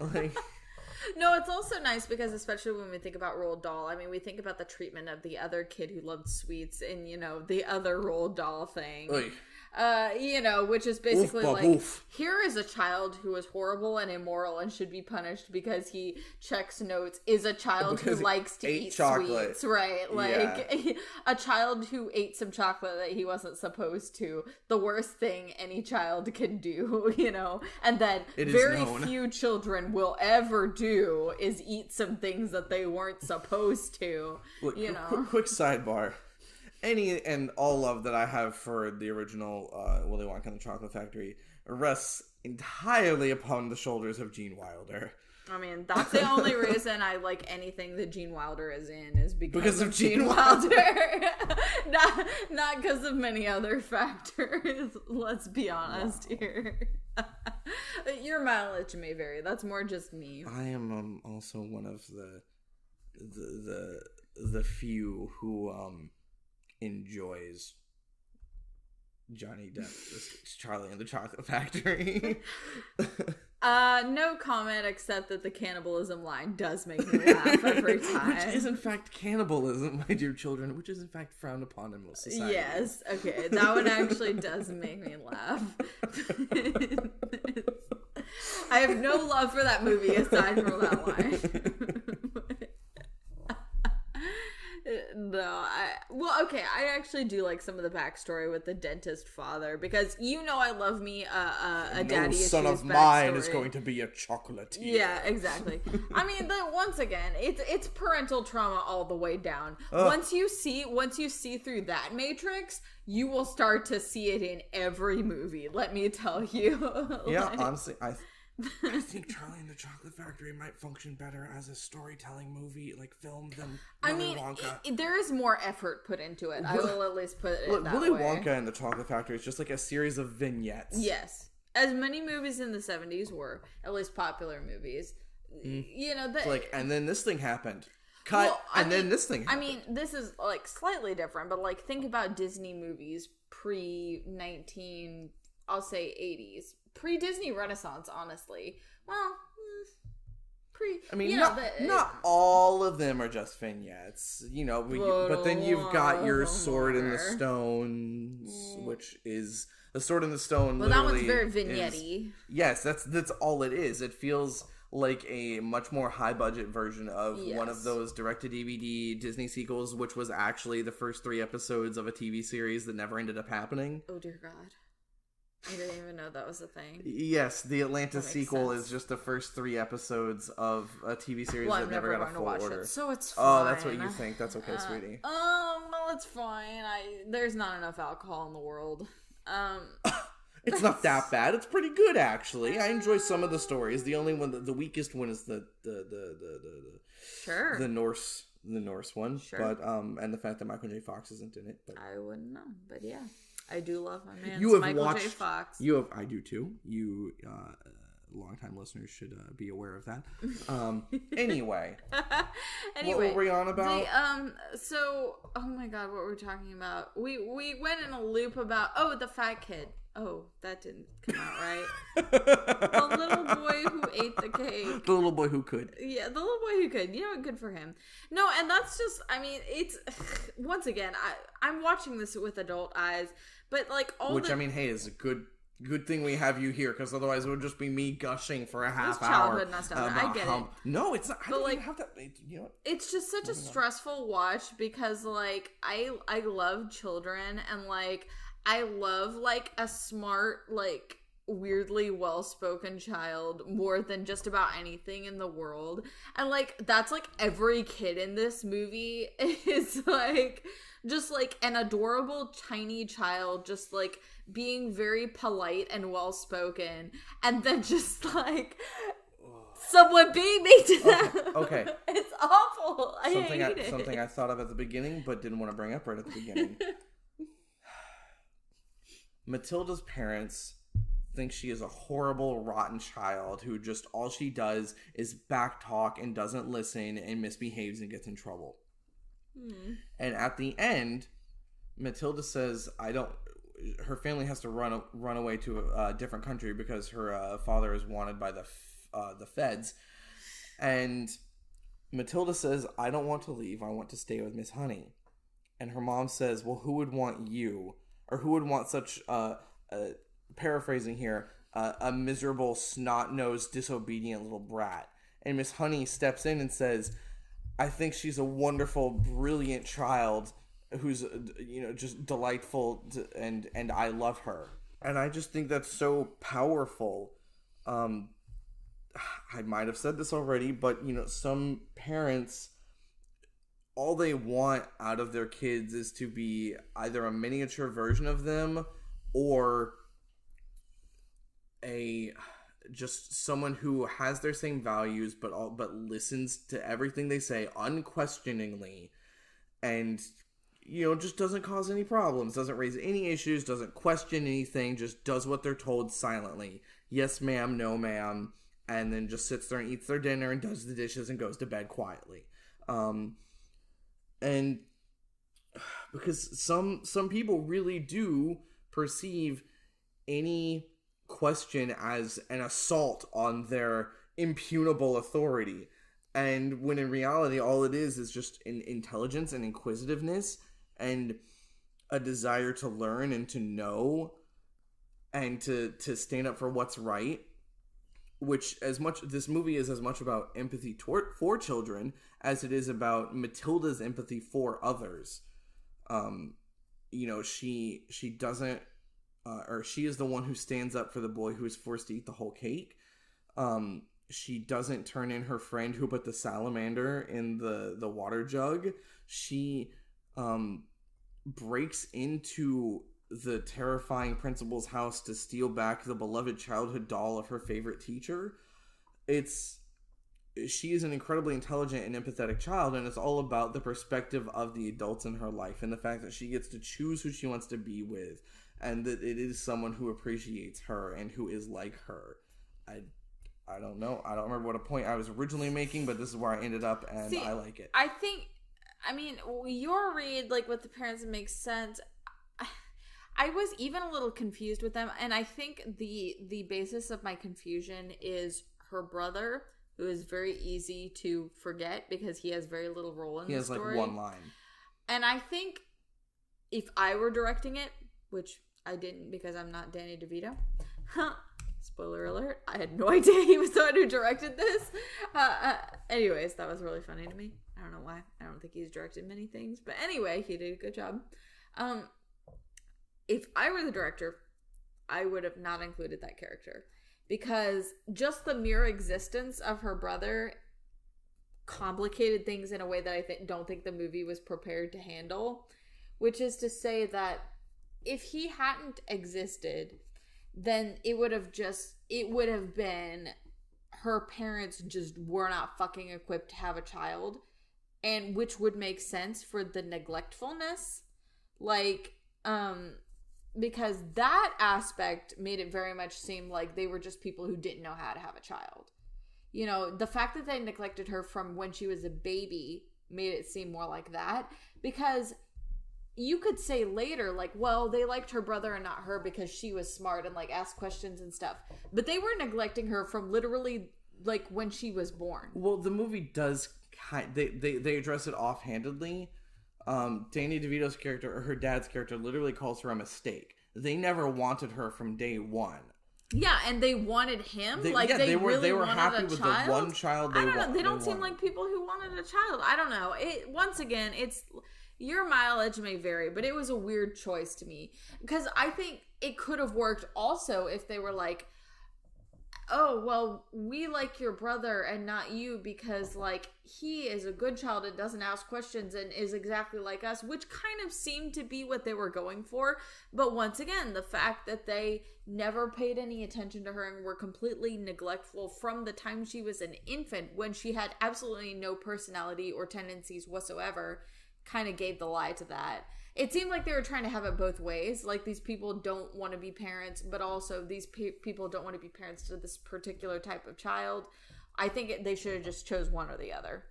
like, No, it's also nice because especially when we think about Roald Dahl, I mean, we think about the treatment of the other kid who loved sweets and you know the other Roald Dahl thing. Oy. Uh, you know, which is basically Oof, like baboof. here is a child who is horrible and immoral and should be punished because he checks notes. Is a child Because who likes to eat chocolate. sweets, right? Like a child who ate some chocolate that he wasn't supposed to. The worst thing any child can do, you know, and that very known. few children will ever do is eat some things that they weren't supposed to. Look, you know, quick, quick sidebar. Any and all love that I have for the original uh, Willy Wonka and the Chocolate Factory rests entirely upon the shoulders of Gene Wilder. I mean, that's the only reason I like anything that Gene Wilder is in is because, Because of Gene Wilder, not not because of many other factors. Let's be honest here. Your mileage may vary. That's more just me. I am um, also one of the the the the few who um enjoys Johnny Depp, Charlie and the Chocolate Factory. Uh, no comment except that the cannibalism line does make me laugh every time. which is in fact cannibalism, my dear children, which is in fact frowned upon in most societies. Yes, okay, that one actually does make me laugh. I have no love for that movie aside from that line. no, I well, okay. I actually do like some of the backstory with the dentist father because you know I love me a a, a No daddy son of mine is going to be a chocolatier. Yeah, exactly. I mean, the, once again, it's it's parental trauma all the way down. Once you see once you see through that matrix, you will start to see it in every movie. Let me tell you. Yeah, Like- honestly, I, I think Charlie and the Chocolate Factory might function better as a storytelling movie, like film, than I Willy mean, Wonka. i- there is more effort put into it. I will at least put it Look, that Willy way. Wonka and the Chocolate Factory is just like a series of vignettes. Yes, as many movies in the '70s were, at least popular movies. You know, Mm. Like, and then this thing happened. Cut, Well, and then this thing I mean, this is like slightly different, but like think about Disney movies pre nineteen, I'll say eighties, pre Disney Renaissance. Honestly, well, mm, Pre, I mean, you know, not, the- not all of them are just vignettes, you know. But, you, but then you've got your Sword in the. Stones, which is the Sword in the Stone. Well, that one's very is- vignette Yes, that's that's all it is. It feels like a much more high budget version of one of those direct to DVD Disney sequels, which was actually the first three episodes of a TV series that never ended up happening. Oh dear God, I didn't even know that was a thing. Yes, the Atlantis sequel sense. is just the first three episodes of a TV series Well, that I'm never never got a full order. it, so it's fine. Oh, that's what you think. That's okay, Uh, sweetie. Um, well, it's fine. I there's not enough alcohol in the world. Um, It's not that bad. It's pretty good actually. I enjoy some of the stories. The only one, the weakest one, is the the the the the, sure. the, the Norse the Norse one. Sure. But um, and the fact that Michael J. Fox isn't in it. But I wouldn't know, but yeah, I do love my man. you have Michael watched. J. Fox. You have. I do too. You. Uh, longtime listeners should uh, be aware of that. Um, anyway, anyway, what were we on about? The, um. So, oh my God, what were we talking about? We we went in a loop about oh the fat kid. Oh, that didn't come out right. the little boy who ate the cake. the little boy who could. Yeah, the little boy who could. You know what? Good for him. No, and that's just. I mean, it's once again. I I'm watching this with adult eyes, but like all Which the, I mean, hey, is a good good thing we have you here because otherwise it would just be me gushing for a half hour. childhood nostalgia. I get how- it. No, it's not. I But, like- have it- You know, it's just such a stressful watch because like I I love children and like I love like a smart like weirdly well-spoken child more than just about anything in the world. And like that's like every kid in this movie is like just like an adorable tiny child just like being very polite and well-spoken and then just like someone beat me to that. okay. it's awful. I something I, it. something I thought of at the beginning but didn't want to bring up right at the beginning. Matilda's parents think she is a horrible, rotten child who just all she does is backtalk and doesn't listen and misbehaves and gets in trouble. Hmm. And at the end, Matilda says, "I don't." Her family has to run run away to a, a different country because her uh, father is wanted by the f- uh, the feds, and Matilda says, "I don't want to leave. I want to stay with Miss Honey." And her mom says, "Well, who would want you, or who would want such uh, uh paraphrasing here, uh, a miserable, snot nosed, disobedient little brat?" And Miss Honey steps in and says, I think she's a wonderful, brilliant child who's uh, you know just delightful to, and and I love her. And I just think that's so powerful. Um I might have said this already, but you know some parents all they want out of their kids is to be either a miniature version of them or a just someone who has their same values but all but listens to everything they say unquestioningly and you know just doesn't cause any problems doesn't raise any issues doesn't question anything just does what they're told silently. Yes ma'am no ma'am and then just sits there and eats their dinner and does the dishes and goes to bed quietly. Um and because some some people really do perceive any question as an assault on their impugnable authority. And when in reality all it is is just an intelligence and inquisitiveness and a desire to learn and to know and to to stand up for what's right which as much this movie is as much about empathy toward for children as it is about Matilda's empathy for others um you know she she doesn't uh, or she is the one who stands up for the boy who is forced to eat the whole cake. Um, she doesn't turn in her friend who put the salamander in the the water jug. She um, breaks into the terrifying principal's house to steal back the beloved childhood doll of her favorite teacher. It's she is an incredibly intelligent and empathetic child and it's all about the perspective of the adults in her life and the fact that she gets to choose who she wants to be with and that it is someone who appreciates her and who is like her. I I don't know. I don't remember what a point I was originally making, but this is where I ended up and See, I like it. I think, I mean, your read, like with the parents, it makes sense. I was even a little confused with them, and I think the the basis of my confusion is her brother who is very easy to forget because he has very little role in He the has like story. one line. And I think if I were directing it, which I didn't because I'm not Danny DeVito. Huh. Spoiler alert, I had no idea he was the one who directed this. Uh, uh, anyways, that was really funny to me. I don't know why. I don't think he's directed many things. But anyway, he did a good job. Um, if I were the director, I would have not included that character because just the mere existence of her brother complicated things in a way that I th- don't think the movie was prepared to handle. Which is to say that if he hadn't existed, then it would have just it would have been her parents just were not fucking equipped to have a child, and which would make sense for the neglectfulness, like um because that aspect made it very much seem like they were just people who didn't know how to have a child. You know, the fact that they neglected her from when she was a baby made it seem more like that because you could say later like well they liked her brother and not her because she was smart and like asked questions and stuff but they were neglecting her from literally like when she was born Well, the movie does kind. They they they address it offhandedly. Um, Danny DeVito's character or her dad's character literally calls her a mistake. They never wanted her from day one. yeah and they wanted him They- like yeah, they, they were- really they were happy with the one child they i don't know wa- they they don't seem wanted. like people who wanted a child i don't know it once again it's your mileage may vary but it was a weird choice to me because i think it could have worked also if they were like oh well we like your brother and not you because like he is a good child and doesn't ask questions and is exactly like us which kind of seemed to be what they were going for. But once again the fact that they never paid any attention to her and were completely neglectful from the time she was an infant when she had absolutely no personality or tendencies whatsoever kind of gave the lie to that it seemed like they were trying to have it both ways like these people don't want to be parents but also these pe- people don't want to be parents to this particular type of child i think it, they should have just chose one or the other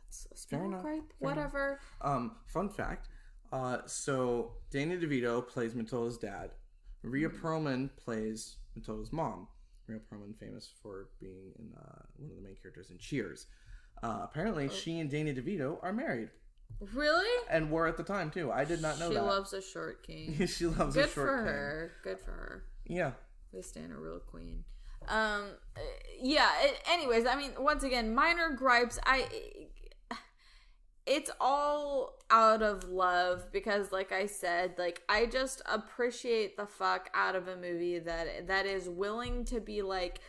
that's a small enough, gripe fair whatever Um, fun fact. Uh, so Danny DeVito plays Matilda's dad. Rhea Hmm. Perlman plays Matilda's mom. Rhea Perlman, famous for being in uh, one of the main characters in Cheers. Uh, apparently, Oh. she and Danny DeVito are married, really and were at the time too. I did not know she that. loves a short king she loves good a short for king. her good for her Yeah, We stand a real queen. Um, yeah. It, anyways, I mean, once again, minor gripes. I, it's all out of love because, like I said, like I just appreciate the fuck out of a movie that that is willing to be like,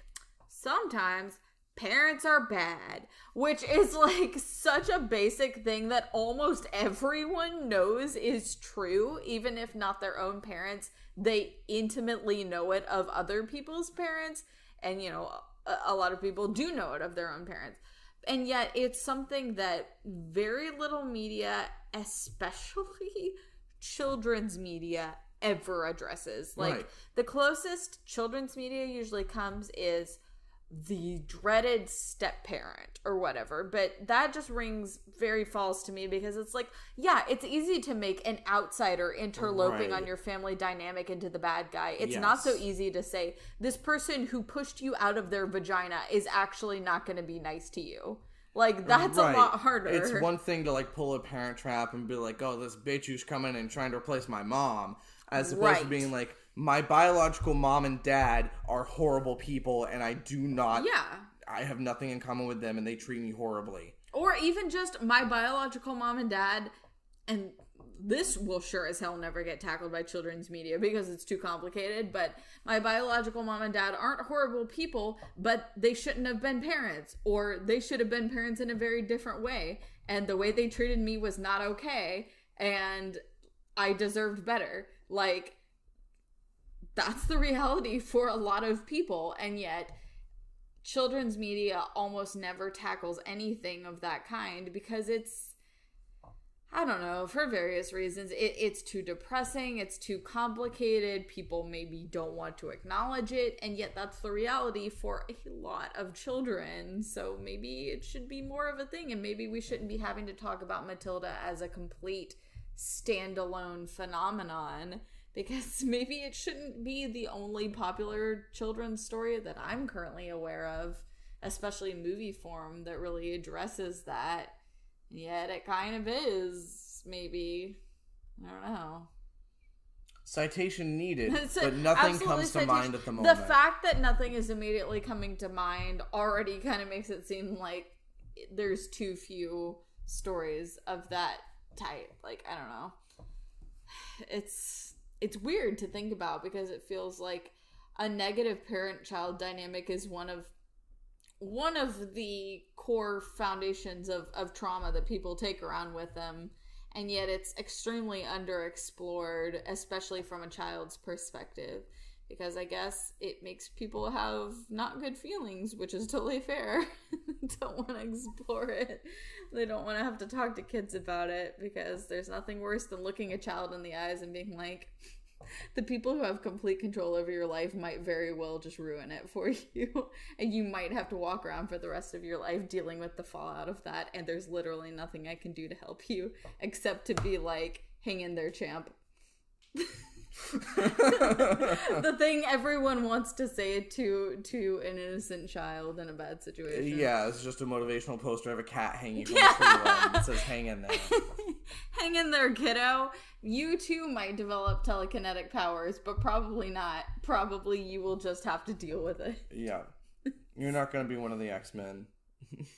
sometimes parents are bad, which is like such a basic thing that almost everyone knows is true, even if not their own parents. They intimately know it of other people's parents, and you know, a, a lot of people do know it of their own parents. And yet, it's something that very little media, especially children's media, ever addresses. Like, Right. the closest children's media usually comes is the dreaded step parent or whatever but that just rings very false to me because it's like yeah it's easy to make an outsider interloping on your family dynamic into the bad guy. It's not so easy to say this person who pushed you out of their vagina is actually not going to be nice to you. Like that's Right. a lot harder. It's one thing to like pull a parent trap and be like, "Oh, this bitch who's coming and trying to replace my mom," as opposed to being like, "My biological mom and dad are horrible people, and I do not. yeah I have nothing in common with them, and they treat me horribly." or even just my biological mom and dad and this will sure as hell never get tackled by children's media because it's too complicated but my biological mom and dad aren't horrible people but they shouldn't have been parents or they should have been parents in a very different way and the way they treated me was not okay and i deserved better like that's the reality for a lot of people and yet children's media almost never tackles anything of that kind because it's I don't know, for various reasons. It, it's too depressing, it's too complicated, people maybe don't want to acknowledge it, and yet that's the reality for a lot of children. So maybe it should be more of a thing, and maybe we shouldn't be having to talk about Matilda as a complete standalone phenomenon because maybe it shouldn't be the only popular children's story that I'm currently aware of. especially movie form, that really addresses that. Yet it kind of is, maybe. I don't know. Citation needed, a- but nothing comes to mind at the moment. The fact that nothing is immediately coming to mind already kind of makes it seem like there's too few stories of that type. Like I don't know. It's it's weird to think about because it feels like a negative parent-child dynamic is one of one of the core foundations of, of trauma that people take around with them. And yet it's extremely underexplored especially from a child's perspective because i guess it makes people have not good feelings which is totally fair. Don't want to explore it. They don't want to have to talk to kids about it because there's nothing worse than looking a child in the eyes and being like the people who have complete control over your life might very well just ruin it for you. And you might have to walk around for the rest of your life dealing with the fallout of that and there's literally nothing i can do to help you except to be like hang in there champ the thing everyone wants to say to to an innocent child in a bad situation yeah, it's just a motivational poster of a cat hanging from a tree that says "Hang in there." hang in there kiddo you too might develop telekinetic powers but probably not probably you will just have to deal with it Yeah, you're not gonna be one of the X Men.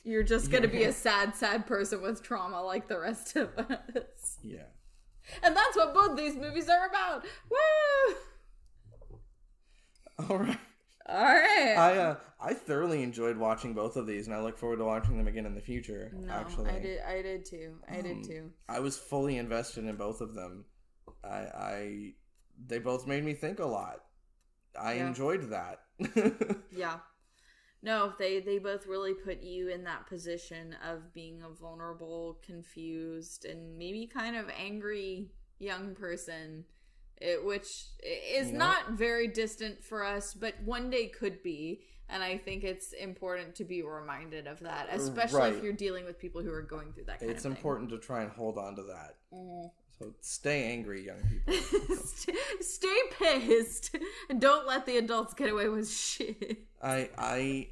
You're just gonna be a sad, sad person with trauma like the rest of us. Yeah. And that's what both these movies are about. Woo! All right. Alright. I uh, I thoroughly enjoyed watching both of these, and I look forward to watching them again in the future. no, actually, I did I did too. I did too. I was fully invested in both of them. I, I they both made me think a lot. I Yeah. enjoyed that. Yeah. No, they they both really put you in that position of being a vulnerable, confused, and maybe kind of angry young person, it, which is know- not very distant for us, but one day could be. And I think it's important to be reminded of that, especially Right. if you're dealing with people who are going through that kind it's of thing. important to try and hold on to that. Mm. So stay angry, young people. Stay pissed and don't let the adults get away with shit. I I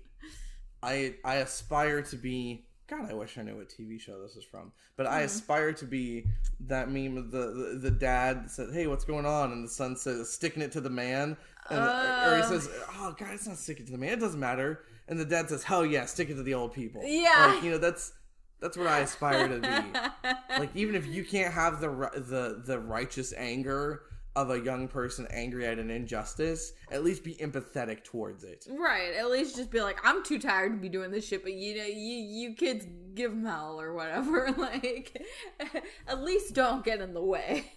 I I aspire to be. God, I wish I knew what TV show this is from. But I hmm. aspire to be that meme of the, the the dad that said, "Hey, what's going on?" and the son says, "Sticking it to the man," and, or he Oh. says, "Oh God, it's not sticking it to the man. It doesn't matter." And the dad says, "Hell yeah, stick it to the old people." Yeah. like, you know that's that's what I aspire to be. like even if you can't have the the the righteous anger of a young person angry at an injustice, at least be empathetic towards it. Right. At least just be like, I'm too tired to be doing this shit, but you know, you you kids give them hell or whatever. Like, at least don't get in the way.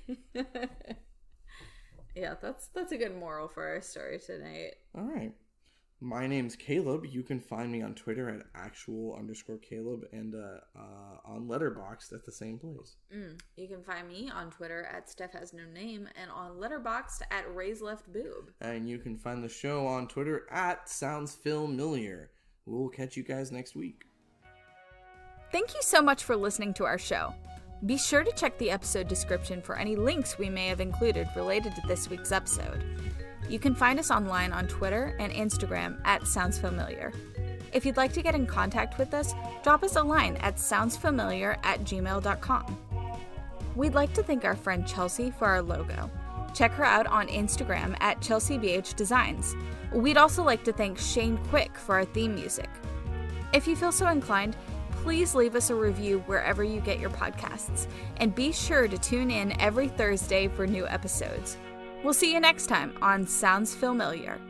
yeah, that's that's a good moral for our story tonight. All right. My name's Caleb. You can find me on Twitter at actual underscore Caleb and uh, uh, on Letterboxd at the same place. Mm. You can find me on Twitter at Steph Has No Name and on Letterboxd at Ray's Left Boob. And you can find the show on Twitter at Sounds Familiar. We'll catch you guys next week. Thank you so much for listening to our show. Be sure to check the episode description for any links we may have included related to this week's episode. You can find us online on Twitter and Instagram at Sounds Familiar. If you'd like to get in contact with us, drop us a line at soundsfamiliar at gmail.com. We'd like to thank our friend Chelsea for our logo. Check her out on Instagram at ChelseaBH Designs. We'd also like to thank Shane Quick for our theme music. If you feel so inclined, please leave us a review wherever you get your podcasts, and be sure to tune in every Thursday for new episodes. We'll see you next time on Sounds Familiar.